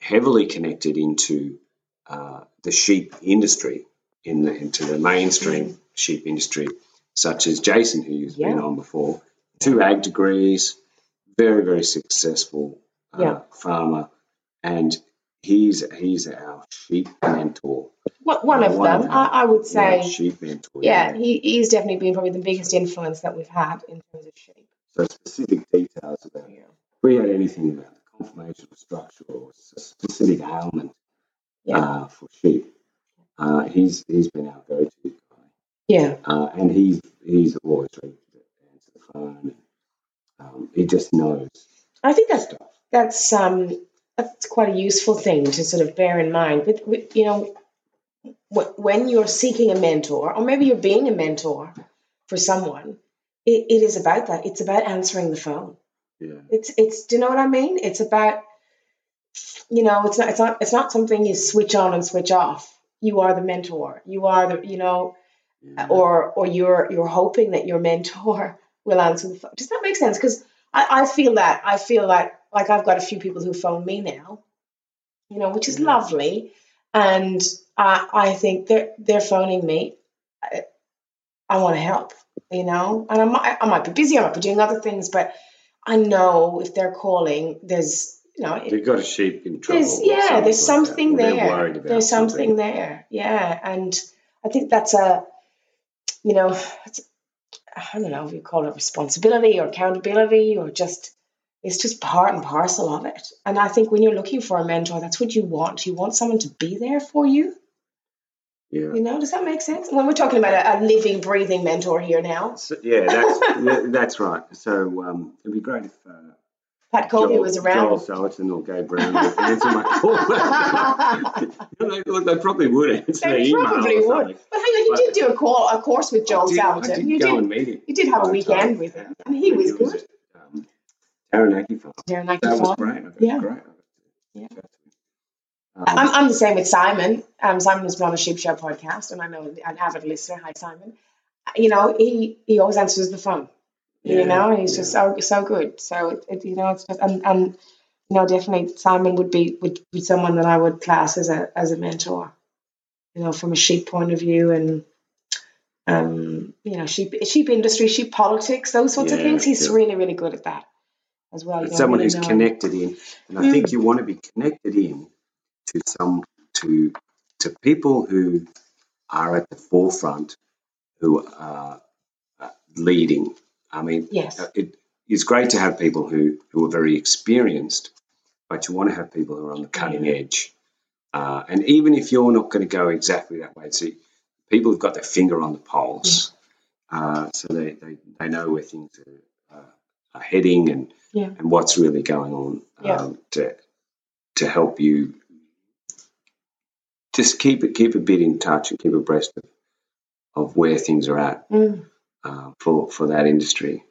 heavily connected into uh, the sheep industry, in the, into the mainstream sheep industry, such as Jason, who you've been on before, two ag degrees, very very successful uh, Yeah. farmer, and he's he's our sheep mentor. One, one of One of them, them. I, I would Yeah, say. sheep mentor. Yeah, he, he's definitely been probably the biggest influence that we've had in terms of sheep. So specific details about Yeah. if we had anything about the conformational structure or specific ailment Yeah. uh, for sheep, uh, he's he's been our go-to guy. Yeah. uh, and he's he's always ready to answer the phone. And, um, he just knows I think that's stuff. that's um that's quite a useful thing to sort of bear in mind. With, with you know, when you're seeking a mentor, or maybe you're being a mentor for someone, it, it is about that. It's about answering the phone. Yeah, It's it's. Do you know what I mean? It's about you know. It's not. It's not. It's not something you switch on and switch off. You are the mentor. You are the. You know, yeah. or or you're you're hoping that your mentor [laughs] will answer the phone. Does that make sense? Because I, I feel that I feel like like I've got a few people who phone me now, you know, which is Yeah. lovely, and I I think they're they're phoning me. I, I want to help, you know, and I might I might be busy, I might be doing other things, but I know if they're calling, there's you know. They've got a sheep in trouble. There's yeah, there's something like something there. There's something there. Yeah, and I think that's a, you know, it's, I don't know if you call it responsibility or accountability or just it's just part and parcel of it. And I think when you're looking for a mentor, that's what you want. You want someone to be there for you. Yeah. You know, does that make sense? When we're talking about a, a living, breathing mentor here now, So, yeah, that's that's right. So um, it'd be great if uh, Pat Coleby Joel, was Joel around. Salatin or Gabe Brown would answer my call. [laughs] [laughs] Know, Look, they probably would answer the They email. probably would. something. But hang on, you But- did do a call, a course with Joel I did, I Salatin. did You go did. and meet him. You did have a weekend time. with him, and he When was good. Taranaki. Taranaki That was great. Yeah. great. Yeah. Um, I'm, I'm the same with Simon. Um, Simon has been on a Sheep Show podcast, and I know an avid listener. Hi, Simon. You know, he he always answers the phone. Yeah, you know, and he's yeah. just so so good. So it, it, you know, it's just and, and you know, definitely Simon would be would be someone that I would class as a as a mentor. You know, from a sheep point of view, and um, you know, sheep sheep industry, sheep politics, those sorts of things. He's yeah. really really good at that as well. It's someone really who's knowing- connected in, and I Mm. think you want to be connected in to some to to people who are at the forefront, who are uh, leading. I mean, Yes. uh, it is great to have people who who are very experienced, but you want to have people who are on the cutting edge. Uh, and even if you're not going to go exactly that way, see, people who've got their finger on the pulse, uh, so they, they, they know where things are, uh, are heading and Yeah. and what's really going on Yeah. um, to to help you just keep it keep a bit in touch and keep abreast of, of where things are at Mm. uh, for for that industry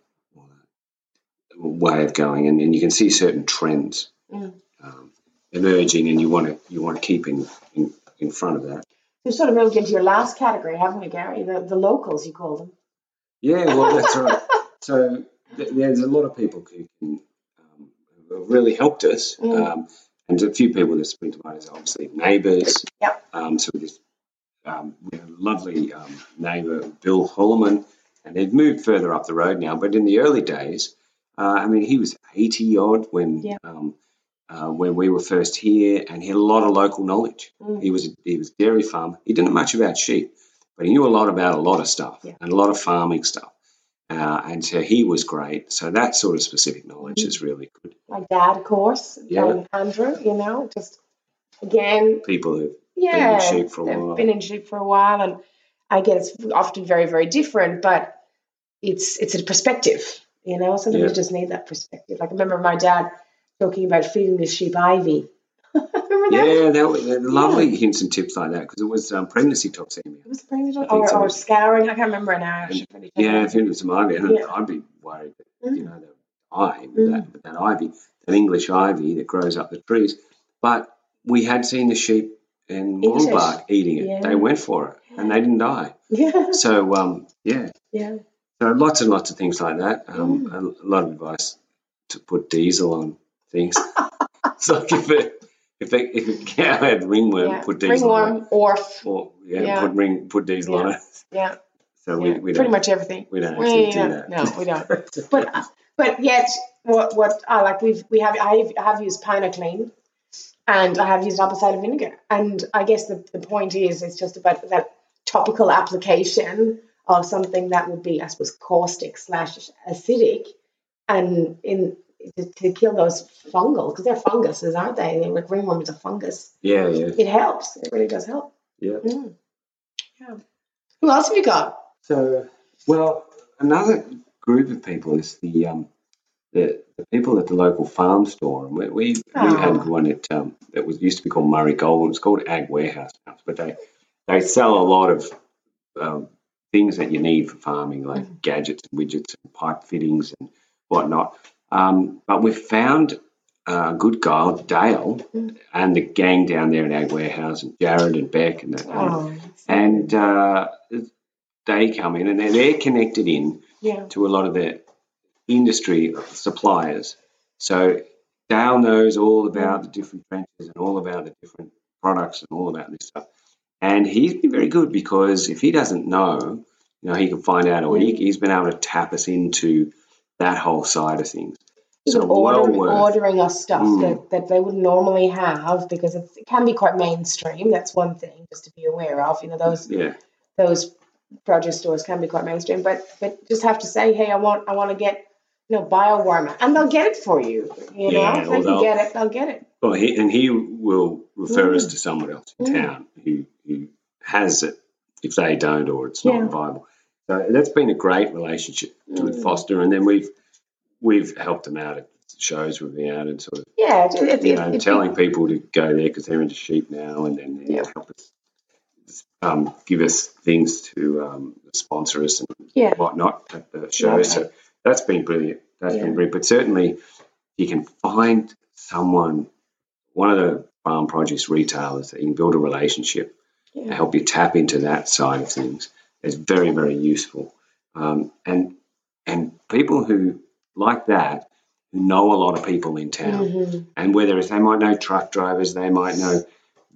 way of going and, and you can see certain trends Mm. um, emerging and you want to you want to keep in, in in front of that We've sort of moved into your last category, haven't we, Gary? The the locals, you call them. Yeah, well, that's right. [laughs] So there's a lot of people who can um, have really helped us, Mm. um, and a few people that spring to mind is obviously neighbours. Yep. Um, so we just um, we have a lovely um, neighbour, Bill Holloman, and they've moved further up the road now. But in the early days, uh, I mean, he was 80 odd when Yeah. um, uh, when we were first here, and he had a lot of local knowledge. Mm. He was he was a dairy farmer. He didn't know much about sheep, but he knew a lot about a lot of stuff Yeah. and a lot of farming stuff. Uh, and so he was great. So that sort of specific knowledge is really good. My dad, of course, Yeah. and Andrew. You know, just again, People who yeah, been in sheep for a they've while. been in sheep for a while, and I guess it's often very, very different, but it's it's a perspective. You know, sometimes Yeah. you just need that perspective. Like I remember my dad talking about feeding the sheep ivy. That? yeah, that was they're lovely hints and tips like that because it was um, pregnancy toxemia. It was think or, so. or scouring. I can't remember now. Should Yeah, if it was some ivy, Yeah. I'd be worried that you Mm. know the eye, with that, that ivy, an English ivy that grows up the trees. But we had seen the sheep it. Moranbah eating it. Yeah. They went for it, and they didn't die. Yeah, So um, yeah, yeah. so lots and lots of things like that. Um, Mm. a, a lot of advice to put diesel on things. [laughs] it's like if it, if it, if a cow had ringworm, yeah. put diesel on it. Ringworm, orf. Or yeah, Yeah. put ring, put diesel on it. Yeah, So yeah. we, we pretty much everything. we don't We actually do don't- that. No, we don't. [laughs] but uh, but yet what what I like we've we have I have, I have used Pinoclean and I have used apple cider vinegar and I guess the, the point is it's just about that topical application of something that would be I suppose caustic slash acidic and in to, to kill those fungal because they're funguses aren't they like ringworm is a fungus Yeah, yeah, it helps it really does help yeah. Mm. yeah who else have you got So, well, another group of people is the um, the, the people at the local farm store, and we we, we Oh. had one at um, that was used to be called Murray Gold. It's called Ag Warehouse now, but they they sell a lot of um, things that you need for farming, like gadgets and widgets and pipe fittings and whatnot. Um, but we found a good guy, Dale, Mm. and the gang down there in Ag Warehouse, and Jared and Beck, and, the, oh and uh, they come in and they're, they're connected in yeah to a lot of the industry suppliers. So Dale knows all about the different trenches and all about the different products and all about this stuff. And he's been very good because if he doesn't know, you know, he can find out, or he, he's been able to tap us into that whole side of things. So even well ordering, worth. ordering us stuff Mm. that, that they would normally have because it can be quite mainstream. That's one thing just to be aware of. You know, those Yeah, those produce stores can be quite mainstream, but but just have to say, hey, I want I want to get you know BioWorma, and they'll get it for you. You Yeah, or they can they'll- get it, they'll get it. Well, he, and he will refer us Mm. to someone else in Mm. town who, who has it if they don't or it's Yeah. not viable. So that's been a great relationship with Mm. Foster, and then we've we've helped them out at shows we've been out and sort of Yeah, it, you it, know it- telling people to go there because they're into sheep now, and then Yeah. help us um, give us things to um, sponsor us and Yeah. whatnot at the shows. So that's been brilliant. That's Yeah. been brilliant. But certainly, you can find someone, one of the farm produce retailers that you can build a relationship to yeah. help you tap into that side of things. It's very, very useful. Um, and and people who like that, who know a lot of people in town, Mhm. and whether it's they might know truck drivers, they might know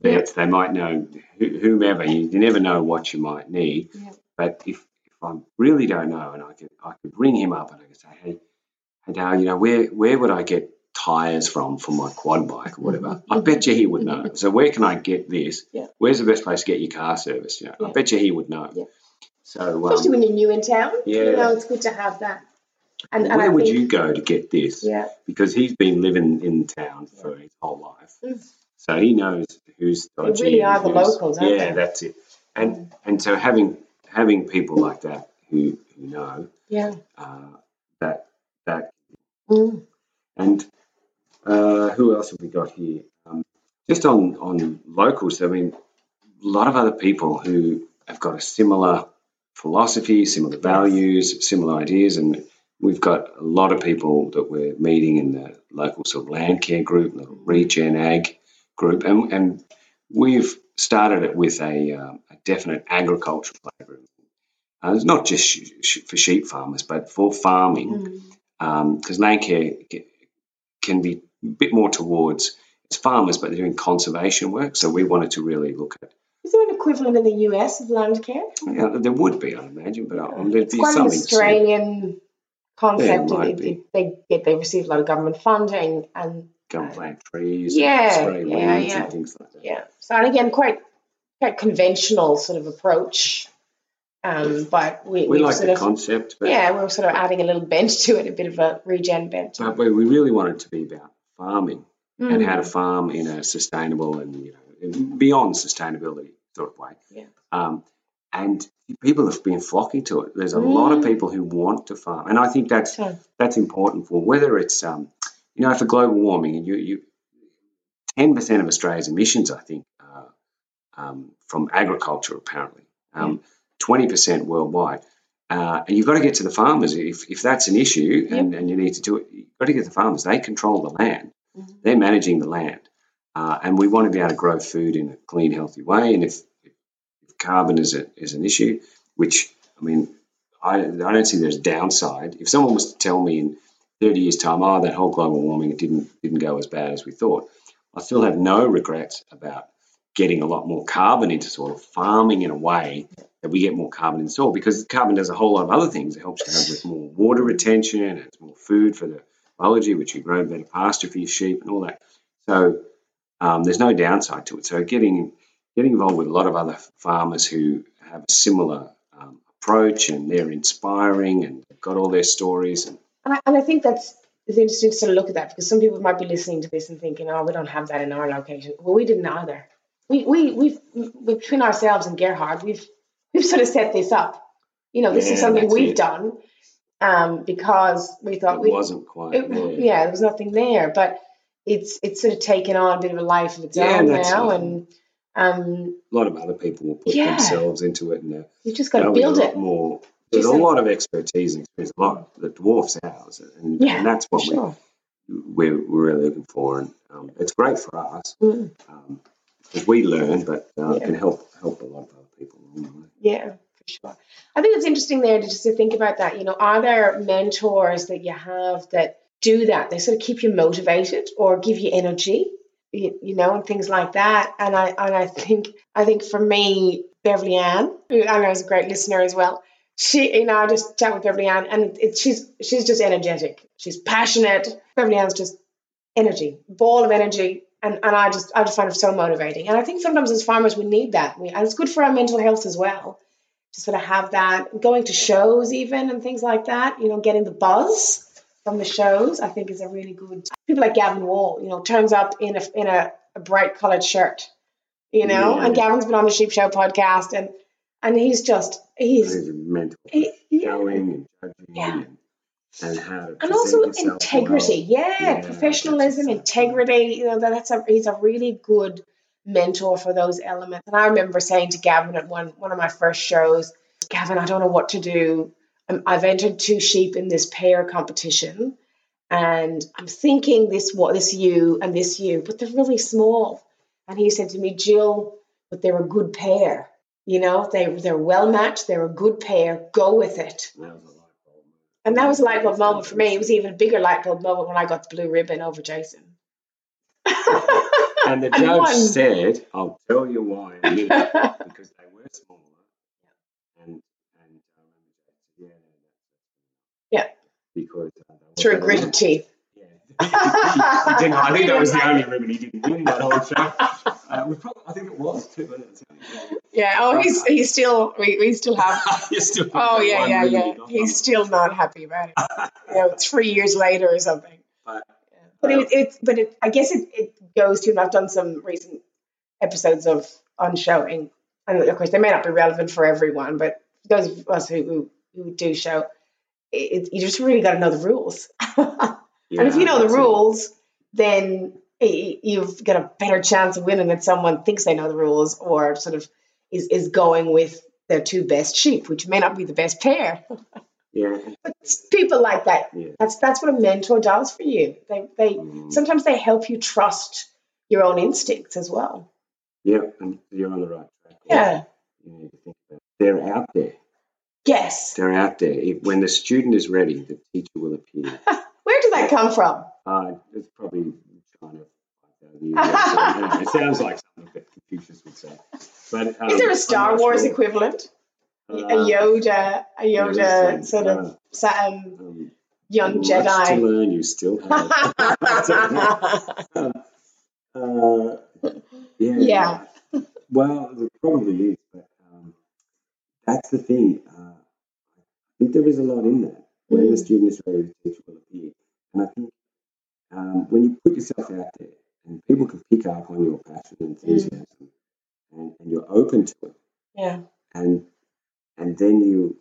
vets, they might know who- whomever. You, you never know what you might need. Yeah. But if, if I really don't know, and I could I could ring him up and I could say, hey, hey Dale, you know where where would I get tires from for my quad bike or whatever? I bet you he would know. [laughs] So where can I get this? Yeah. Where's the best place to get your car serviced? You know, I bet you he would know. Yeah. So Especially um, when you're new in town. Yeah. You know, it's good to have that. And, and where I would think, you go to get this? Yeah. Because he's been living in town for his whole life. Mm. So he knows who's They really are the locals, aren't yeah, they? Mm. that's it. And and so having having people like that who, who know Yeah. uh, that that Mm. and uh, who else have we got here? Um, just on on locals, I mean, a lot of other people who have got a similar philosophy, similar values, similar ideas, and we've got a lot of people that we're meeting in the local sort of land care group, the regen ag group, and and we've started it with a, um, a definite agricultural group. Uh, it's not just sh- sh- for sheep farmers, but for farming Mm. because land care can be a bit more towards it's farmers, but they're doing conservation work. So we wanted to really look at. Is there an equivalent in the US of land care? Yeah, there would be, I imagine, but um, there'd It's be quite an. Australian concept. Yeah, They- be. they, get they receive a lot of government funding, and go and plant trees, Yeah, spray yeah, yeah. and things like that. Yeah. So and again, quite quite conventional sort of approach. Um, but we, We we like sort the of concept, but, yeah, we're sort of adding a little bent to it, a bit of a regen bent. but we we really want it to be about farming and Mm. how to farm in a sustainable and you know beyond sustainability sort of way. Yeah. Um, and people have been flocking to it. There's a lot of Mm. people who want to farm, and I think that's that's important for whether it's um, you know for global warming and you you ten percent of Australia's emissions I think are um, from agriculture apparently um, twenty percent worldwide. Uh, and you've got to get to the farmers if, if that's an issue and, and you need to do it. You've got to get the farmers. They control the land. Mhm. They're managing the land, uh, and we want to be able to grow food in a clean, healthy way. And if, if carbon is a, is an issue, which I mean, I, I don't see there's downside. If someone was to tell me in 30 years' time, oh, that whole global warming it didn't didn't go as bad as we thought, I still have no regrets about getting a lot more carbon into soil, farming in a way that we get more carbon in soil because carbon does a whole lot of other things. It helps have with more water retention, and it's more food for the biology, which you grow better pasture for your sheep and all that. So um, there's no downside to it. So getting getting involved with a lot of other farmers who have a similar um, approach and they're inspiring and got all their stories and and I, and I think that's it's interesting to sort of look at that because some people might be listening to this and thinking, "Oh, we don't have that in our location." Well, we didn't either. We we we've we, between ourselves and Gerhard, we've we've sort of set this up. You know, this is something we've it. done um, because we thought it we wasn't quite It, yeah, there was nothing there, but it's it's sort of taken on a bit of a life of its Yeah, own now, it. and um, A lot of other people will put Yeah. themselves into it and you've just got to That'll be a build it. More, there's a Just a- lot of expertise and experience, a lot that dwarfs ours, and, Yeah, and that's what sure. we, we're, we're really looking for. And um, it's great for us Mm, um, because we learn, but uh, it Yeah. can help help a lot of other people along the way. yeah, for sure. I think it's interesting there to just to think about that. You know, are there mentors that you have that do that? They sort of keep you motivated or give you energy, you, you know, and things like that. And I and I think I think for me, Beverly Ann, who I know is a great listener as well. She, you know, I just chat with Beverly Ann, and it, she's she's just energetic. She's passionate. Beverly Ann's just energy, ball of energy, and, and I just I just find it so motivating. And I think sometimes as farmers we need that, we, and it's good for our mental health as well to sort of have that. Going to shows even and things like that, you know, getting the buzz from the shows, I think is a really good. People like Gavin Wall, you know, turns up in a in a, a bright coloured shirt, you know, Yeah. and Gavin's been on the Sheep Show podcast, and and he's just he's mental he, yeah. showing and judging Yeah. and, and how and also integrity well. yeah, Yeah, professionalism integrity you know that's a he's a really good mentor for those elements and i remember saying to gavin at one one of my first shows gavin i don't know what to do Um, i've entered two sheep in this pair competition and i'm thinking this what this you and this you but they're really small and he said to me jill but they're a good pair you know they, they're well matched they're a good pair go with it That was a light bulb. and that was a light bulb moment for me. It was even a bigger light bulb moment when I got the blue ribbon over Jason. And the [laughs] judge said, "I'll tell you why." in a minute." because they were smaller. And and um, yeah, Yeah. Because uh, Through gritted teeth. Yeah. he didn't, I think that was the only ribbon he didn't win that whole show. Uh, we probably, I think it was two minutes. Yeah. Oh, he's he's still we, we still have. [laughs] still Oh yeah, yeah, yeah. He's still not happy about it. You know, three years later or something. But- But it, it but it I guess it, it goes to and I've done some recent episodes of on showing and of course they may not be relevant for everyone, but those of us who who, who do show, it, you just really got to know the rules. [laughs] and if you know the that's it. rules, then you've got a better chance of winning than someone thinks they know the rules or sort of is, is going with their two best sheep, which may not be the best pair. [laughs] Yeah. But people like that, Yeah. that's that's what a mentor does for you. They they Mm. sometimes they help you trust your own instincts as well. Yeah, and you're on the right track. Yeah. You need to think about it. They're out there. Yes. They're out there. If, when the student is ready, the teacher will appear. [laughs] Where did that come from? Uh, it's probably China. 5,000 years ago. So, anyway, it sounds like something that Confucius would say. But um, Is there a Star Wars sure. equivalent? Uh, a Yoda, a Yoda sort uh, of Saturn um, young Jedi. to learn, you still [laughs] have. [laughs] um, uh, yeah. Yeah. Well, there probably is, but um, that's the thing. Think there is a lot in that. When the Mm. student is ready, the teacher will appear. And I think um, when you put yourself out there and people can pick up on your passion and enthusiasm and, and you're open to it, yeah. and and then you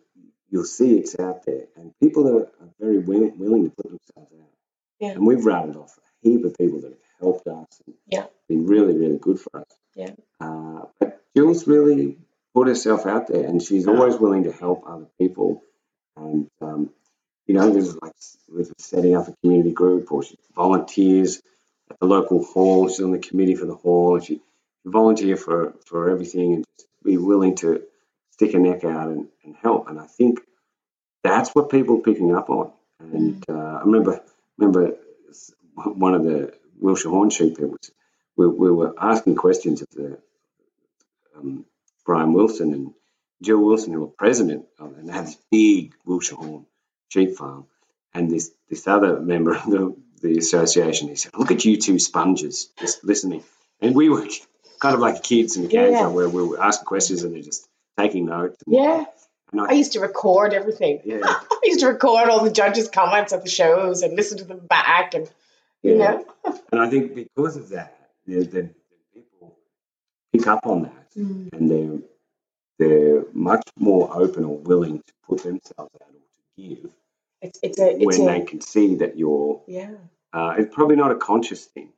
you'll see it's out there, and people are, are very will, willing to put themselves out. Yeah. And we've rattled off a heap of people that have helped us and Yeah. been really really good for us. Yeah. Uh, but Jill's really put herself out there, and she's always willing to help other people. And um, you know, there's like with setting up a community group, or she volunteers at the local hall. She's on the committee for the hall. She volunteer for for everything and just be willing to stick a neck out and, and help. And I think that's what people are picking up on. And uh, I remember remember one of the Wiltshire Horn sheep people, we, we were asking questions of the um, Brian Wilson and Jill Wilson, who was president of and they had this big Wiltshire Horn sheep farm. And this this other member of the, the association, he said, "Look at you two sponges, just listening." And we were kind of like kids in the game yeah. where we were asking questions and they're just taking notes. And, Yeah. I, I used to record everything. yeah, [laughs] I used to record all the judges' comments at the shows and listen to them back and you yeah. know. [laughs] And I think because of that, the, the people pick up on that Mm. and they're they're much more open or willing to put themselves out or to give It's it's a it's when a they can see that you're. yeah. Uh, it's probably not a conscious thing,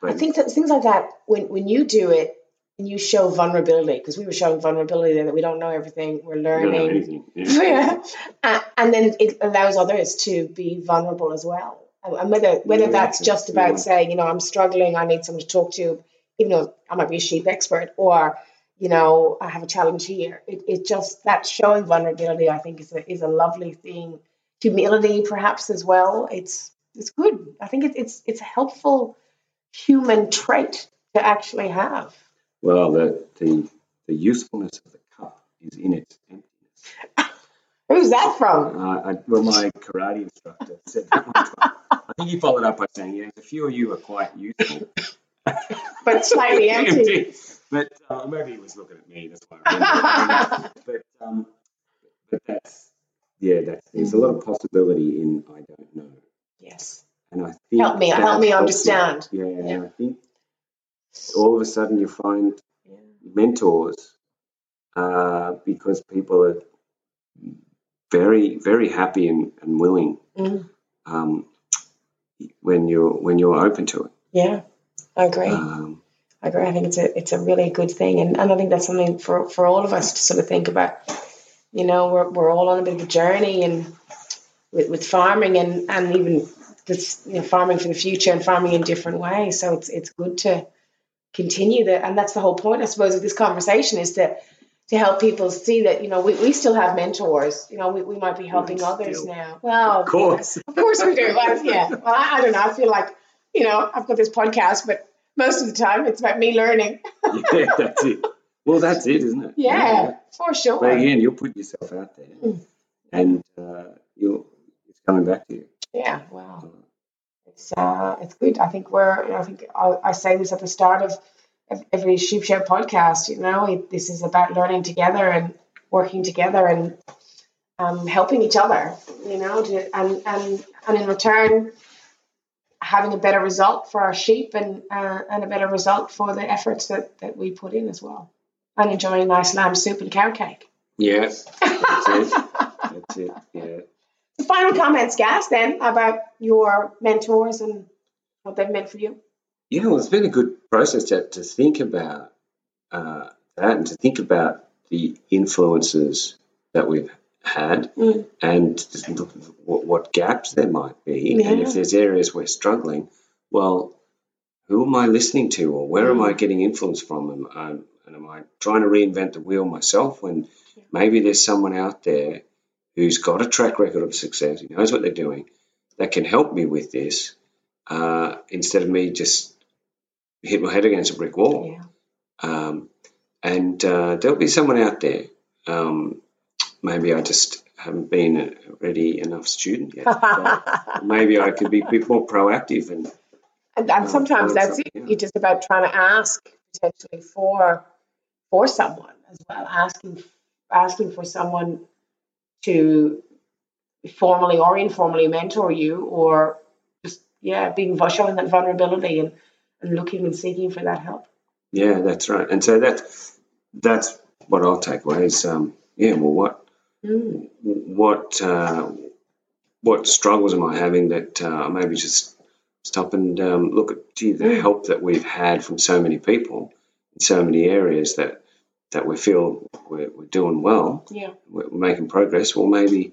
but I think that things like that when when you do it and you show vulnerability because we were showing vulnerability there that we don't know everything we're you don't know learning. [laughs] Yeah. Uh, and then it allows others to be vulnerable as well and and whether whether Yeah, that's that's just about Yeah. saying you know I'm struggling I need someone to talk to even though I might be a sheep expert or you know I have a challenge here. It, it just that showing vulnerability I think is a, is a lovely thing. Humility perhaps as well. It's it's good. I think it, it's it's a helpful human trait to actually have. Well, the, the the usefulness of the cup is in its emptiness. [laughs] who's that from? Uh, I, well, my karate instructor said that one time. I think he followed up by saying, "Yeah, a few of you are quite useful, [laughs] but slightly empty but uh, maybe he was looking at me. That's why. I [laughs] but um, but that's yeah, that's there's a lot of possibility in I don't know, yes and I think Help me- help me you. understand. Yeah, and I think all of a sudden you find yeah. mentors uh, because people are very very happy and, and willing Mm. um, when you're when you're open to it. Yeah, I agree. Um, I agree. I think it's a it's a really good thing, and, and I think that's something for, for all of us to sort of think about. You know, we're we're all on a bit of a journey, and with, with farming, and and even this you know farming for the future, and farming in different ways. So it's it's good to continue that, and that's the whole point, I suppose, of this conversation is to to help people see that you know we, we still have mentors. You know, we, we might be helping others now. Well, of course. of course we do. Well, yeah. Well, I, I don't know. I feel like, you know, I've got this podcast, but most of the time it's about me learning. [laughs] yeah, that's it. Well, that's it, isn't it? Yeah, for sure. But again, you'll put yourself out there, Mm. and uh, you'll it's coming back to you. Yeah, wow. It's uh, it's good. I think we're. I think I, I say this at the start of ev- every sheep show podcast. You know, it, this is about learning together and working together and um, helping each other. You know, to, and and and in return, having a better result for our sheep and uh, and a better result for the efforts that that we put in as well. And enjoying nice lamb soup and carrot cake. Yeah, that's it. [laughs] That's it. Yeah. Final comments, Gaz, then about your mentors and what they've meant for you. Yeah, well, it's been a good process to, to think about uh, that and to think about the influences that we've had Mm. and just look at what, what gaps there might be. And if there's areas we're struggling, well, who am I listening to or where am I getting influence from? Am, um, and am I trying to reinvent the wheel myself when maybe there's someone out there who's got a track record of success, who knows what they're doing, that can help me with this uh, instead of me just hit my head against a brick wall. Yeah. Um, and uh, there'll be someone out there um, maybe I just haven't been a ready enough student yet. Maybe I could be a bit more proactive and And, and Oh, sometimes that's it. yeah. You're just about trying to ask potentially for for someone as well, asking asking for someone to formally or informally mentor you, or just yeah, being showing that vulnerability and, and looking and seeking for that help. yeah, that's right. And so that's that's what I'll take away is um, yeah. Well, what. What uh, what struggles am I having that uh, maybe just stop and um, look at gee, the Mm. help that we've had from so many people in so many areas that that we feel we're, we're doing well, Yeah, we're making progress. Well, maybe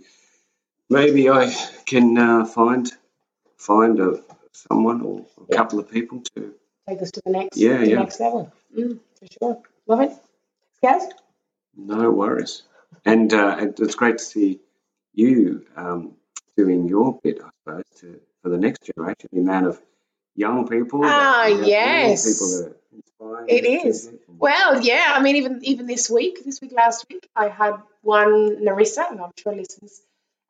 maybe I can uh, find find a, someone or a Yeah. couple of people to take us to the next Yeah, the yeah. next level. Mm, for sure, love it. Guys, No worries. And uh, it's great to see you um, doing your bit, I suppose, to, for the next generation. The amount of young people. Ah, yes. People that are inspiring. It is. Well, yeah. I mean, even even this week, this week last week, I had one Narissa, and I'm sure listens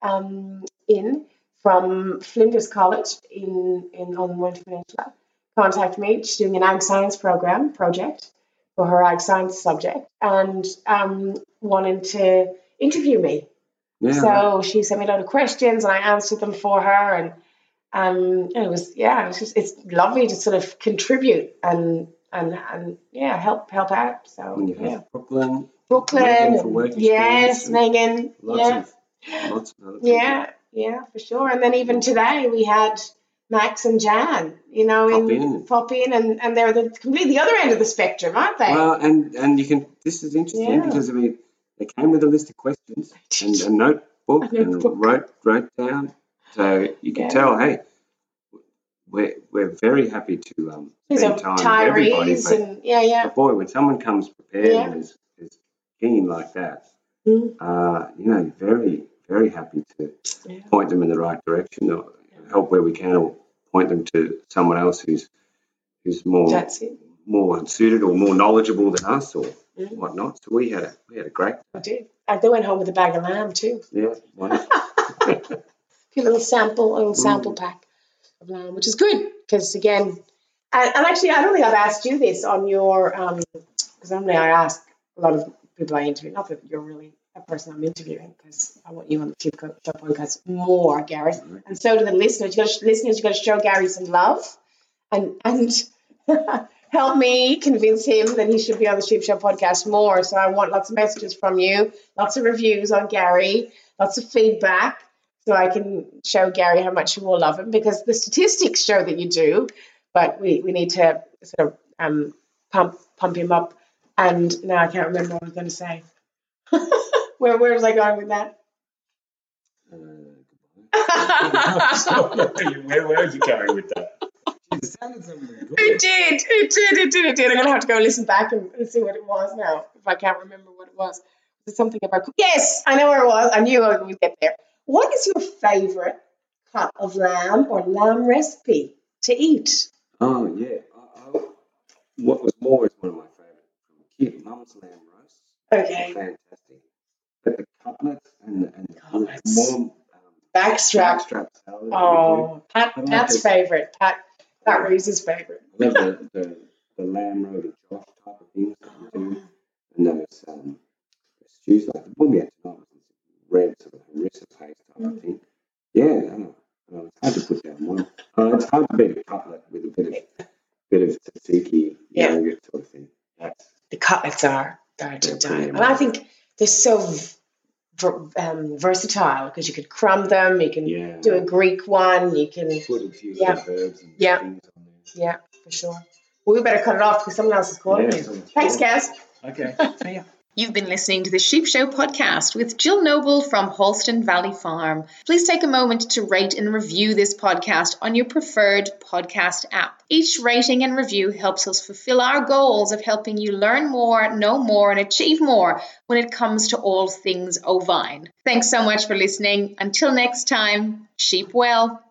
um, in from Flinders College in in on the Mornington Peninsula. Contact me. She's doing an ag science program project for her ag science subject, and um, wanted to interview me. Yeah. So she sent me a lot of questions, and I answered them for her, and um, it was yeah, it was just it's lovely to sort of contribute and and and yeah, help help out. So and you have yeah, Brooklyn, Brooklyn, Megan for and- work yes, Megan, lots yeah, of lots of yeah, yeah, for sure. And then even today we had Max and Jan, you know, Pop in, in. pop in, and and they're the completely other end of the spectrum, aren't they? Well, and and you can. This is interesting Yeah. because I mean, they came with a list of questions [laughs] and a notebook, A and wrote wrote down. So you can Yeah. tell, hey, we're we're very happy to um, spend time with everybody. But, and yeah, yeah, but boy, when someone comes prepared Yeah. and is, is keen like that, Mm. uh, you know, very very happy to Yeah. point them in the right direction or help where we can, or point them to someone else who's who's more more suited or more knowledgeable than us or Mm. whatnot. So we had a we had a great I did. I they went home with a bag of lamb too. yeah wonderful. [laughs] A few little sample, a little sample pack of lamb, which is good because again, and, and actually, I don't think I've asked you this on your um because normally I ask a lot of people I interview. Not that you're really a person I'm interviewing because I want you on the Show podcast more, Gareth, and so do the listeners. You got listeners, you got to show Gary some love, and and. [laughs] Help me convince him that he should be on the Sheep Show podcast more. So I want lots of messages from you, lots of reviews on Gary, lots of feedback, so I can show Gary how much you all love him because the statistics show that you do, but we, we need to sort of um, pump pump him up. And now I can't remember what I was going to say. [laughs] where where was I going with that? Uh, [laughs] [laughs] where, where are you going with that? It sounded something good. It did, it did, it did, it did. I'm gonna have to go listen back and, and see what it was now if I can't remember what it was. Was something about? Yes, I know where it was. I knew I would get there. What is your favorite cut of lamb or lamb recipe to eat? Oh yeah. I, I, what was more is one of my favourite from a kid. Mum's lamb roast. Okay, Fantastic. But the cutlets and the, and the Cutlets. warm um, backstrap. backstrap salad. that we do. Oh, Pat, Pat's favorite. Pat, Pat Reese's favorite. I love the, the, the lamb rogan josh type of things that we do. And those um, stews like the one we had tonight was this red sort of harissa paste type Mm. of thing. Yeah, uh, uh, it's hard to put down one. Uh, it's hard to beat a cutlet with a bit of bit of tzatziki Yeah. yogurt sort of thing. That's The cutlets are are to die, and I think they're so um, versatile because you could crumb them, you can yeah. do a Greek one, you can put a few Yeah. herbs and Yeah. things on there. yeah, for sure. Well, we better cut it off because someone else is calling Yeah, me. Thanks, calling. Gaz. Okay. [laughs] See ya. You've been listening to the Sheep Show podcast with Jill Noble from Hallston Valley Farm. Please take a moment to rate and review this podcast on your preferred podcast app. Each rating and review helps us fulfill our goals of helping you learn more, know more, and achieve more when it comes to all things ovine. Thanks so much for listening. Until next time, sheep well.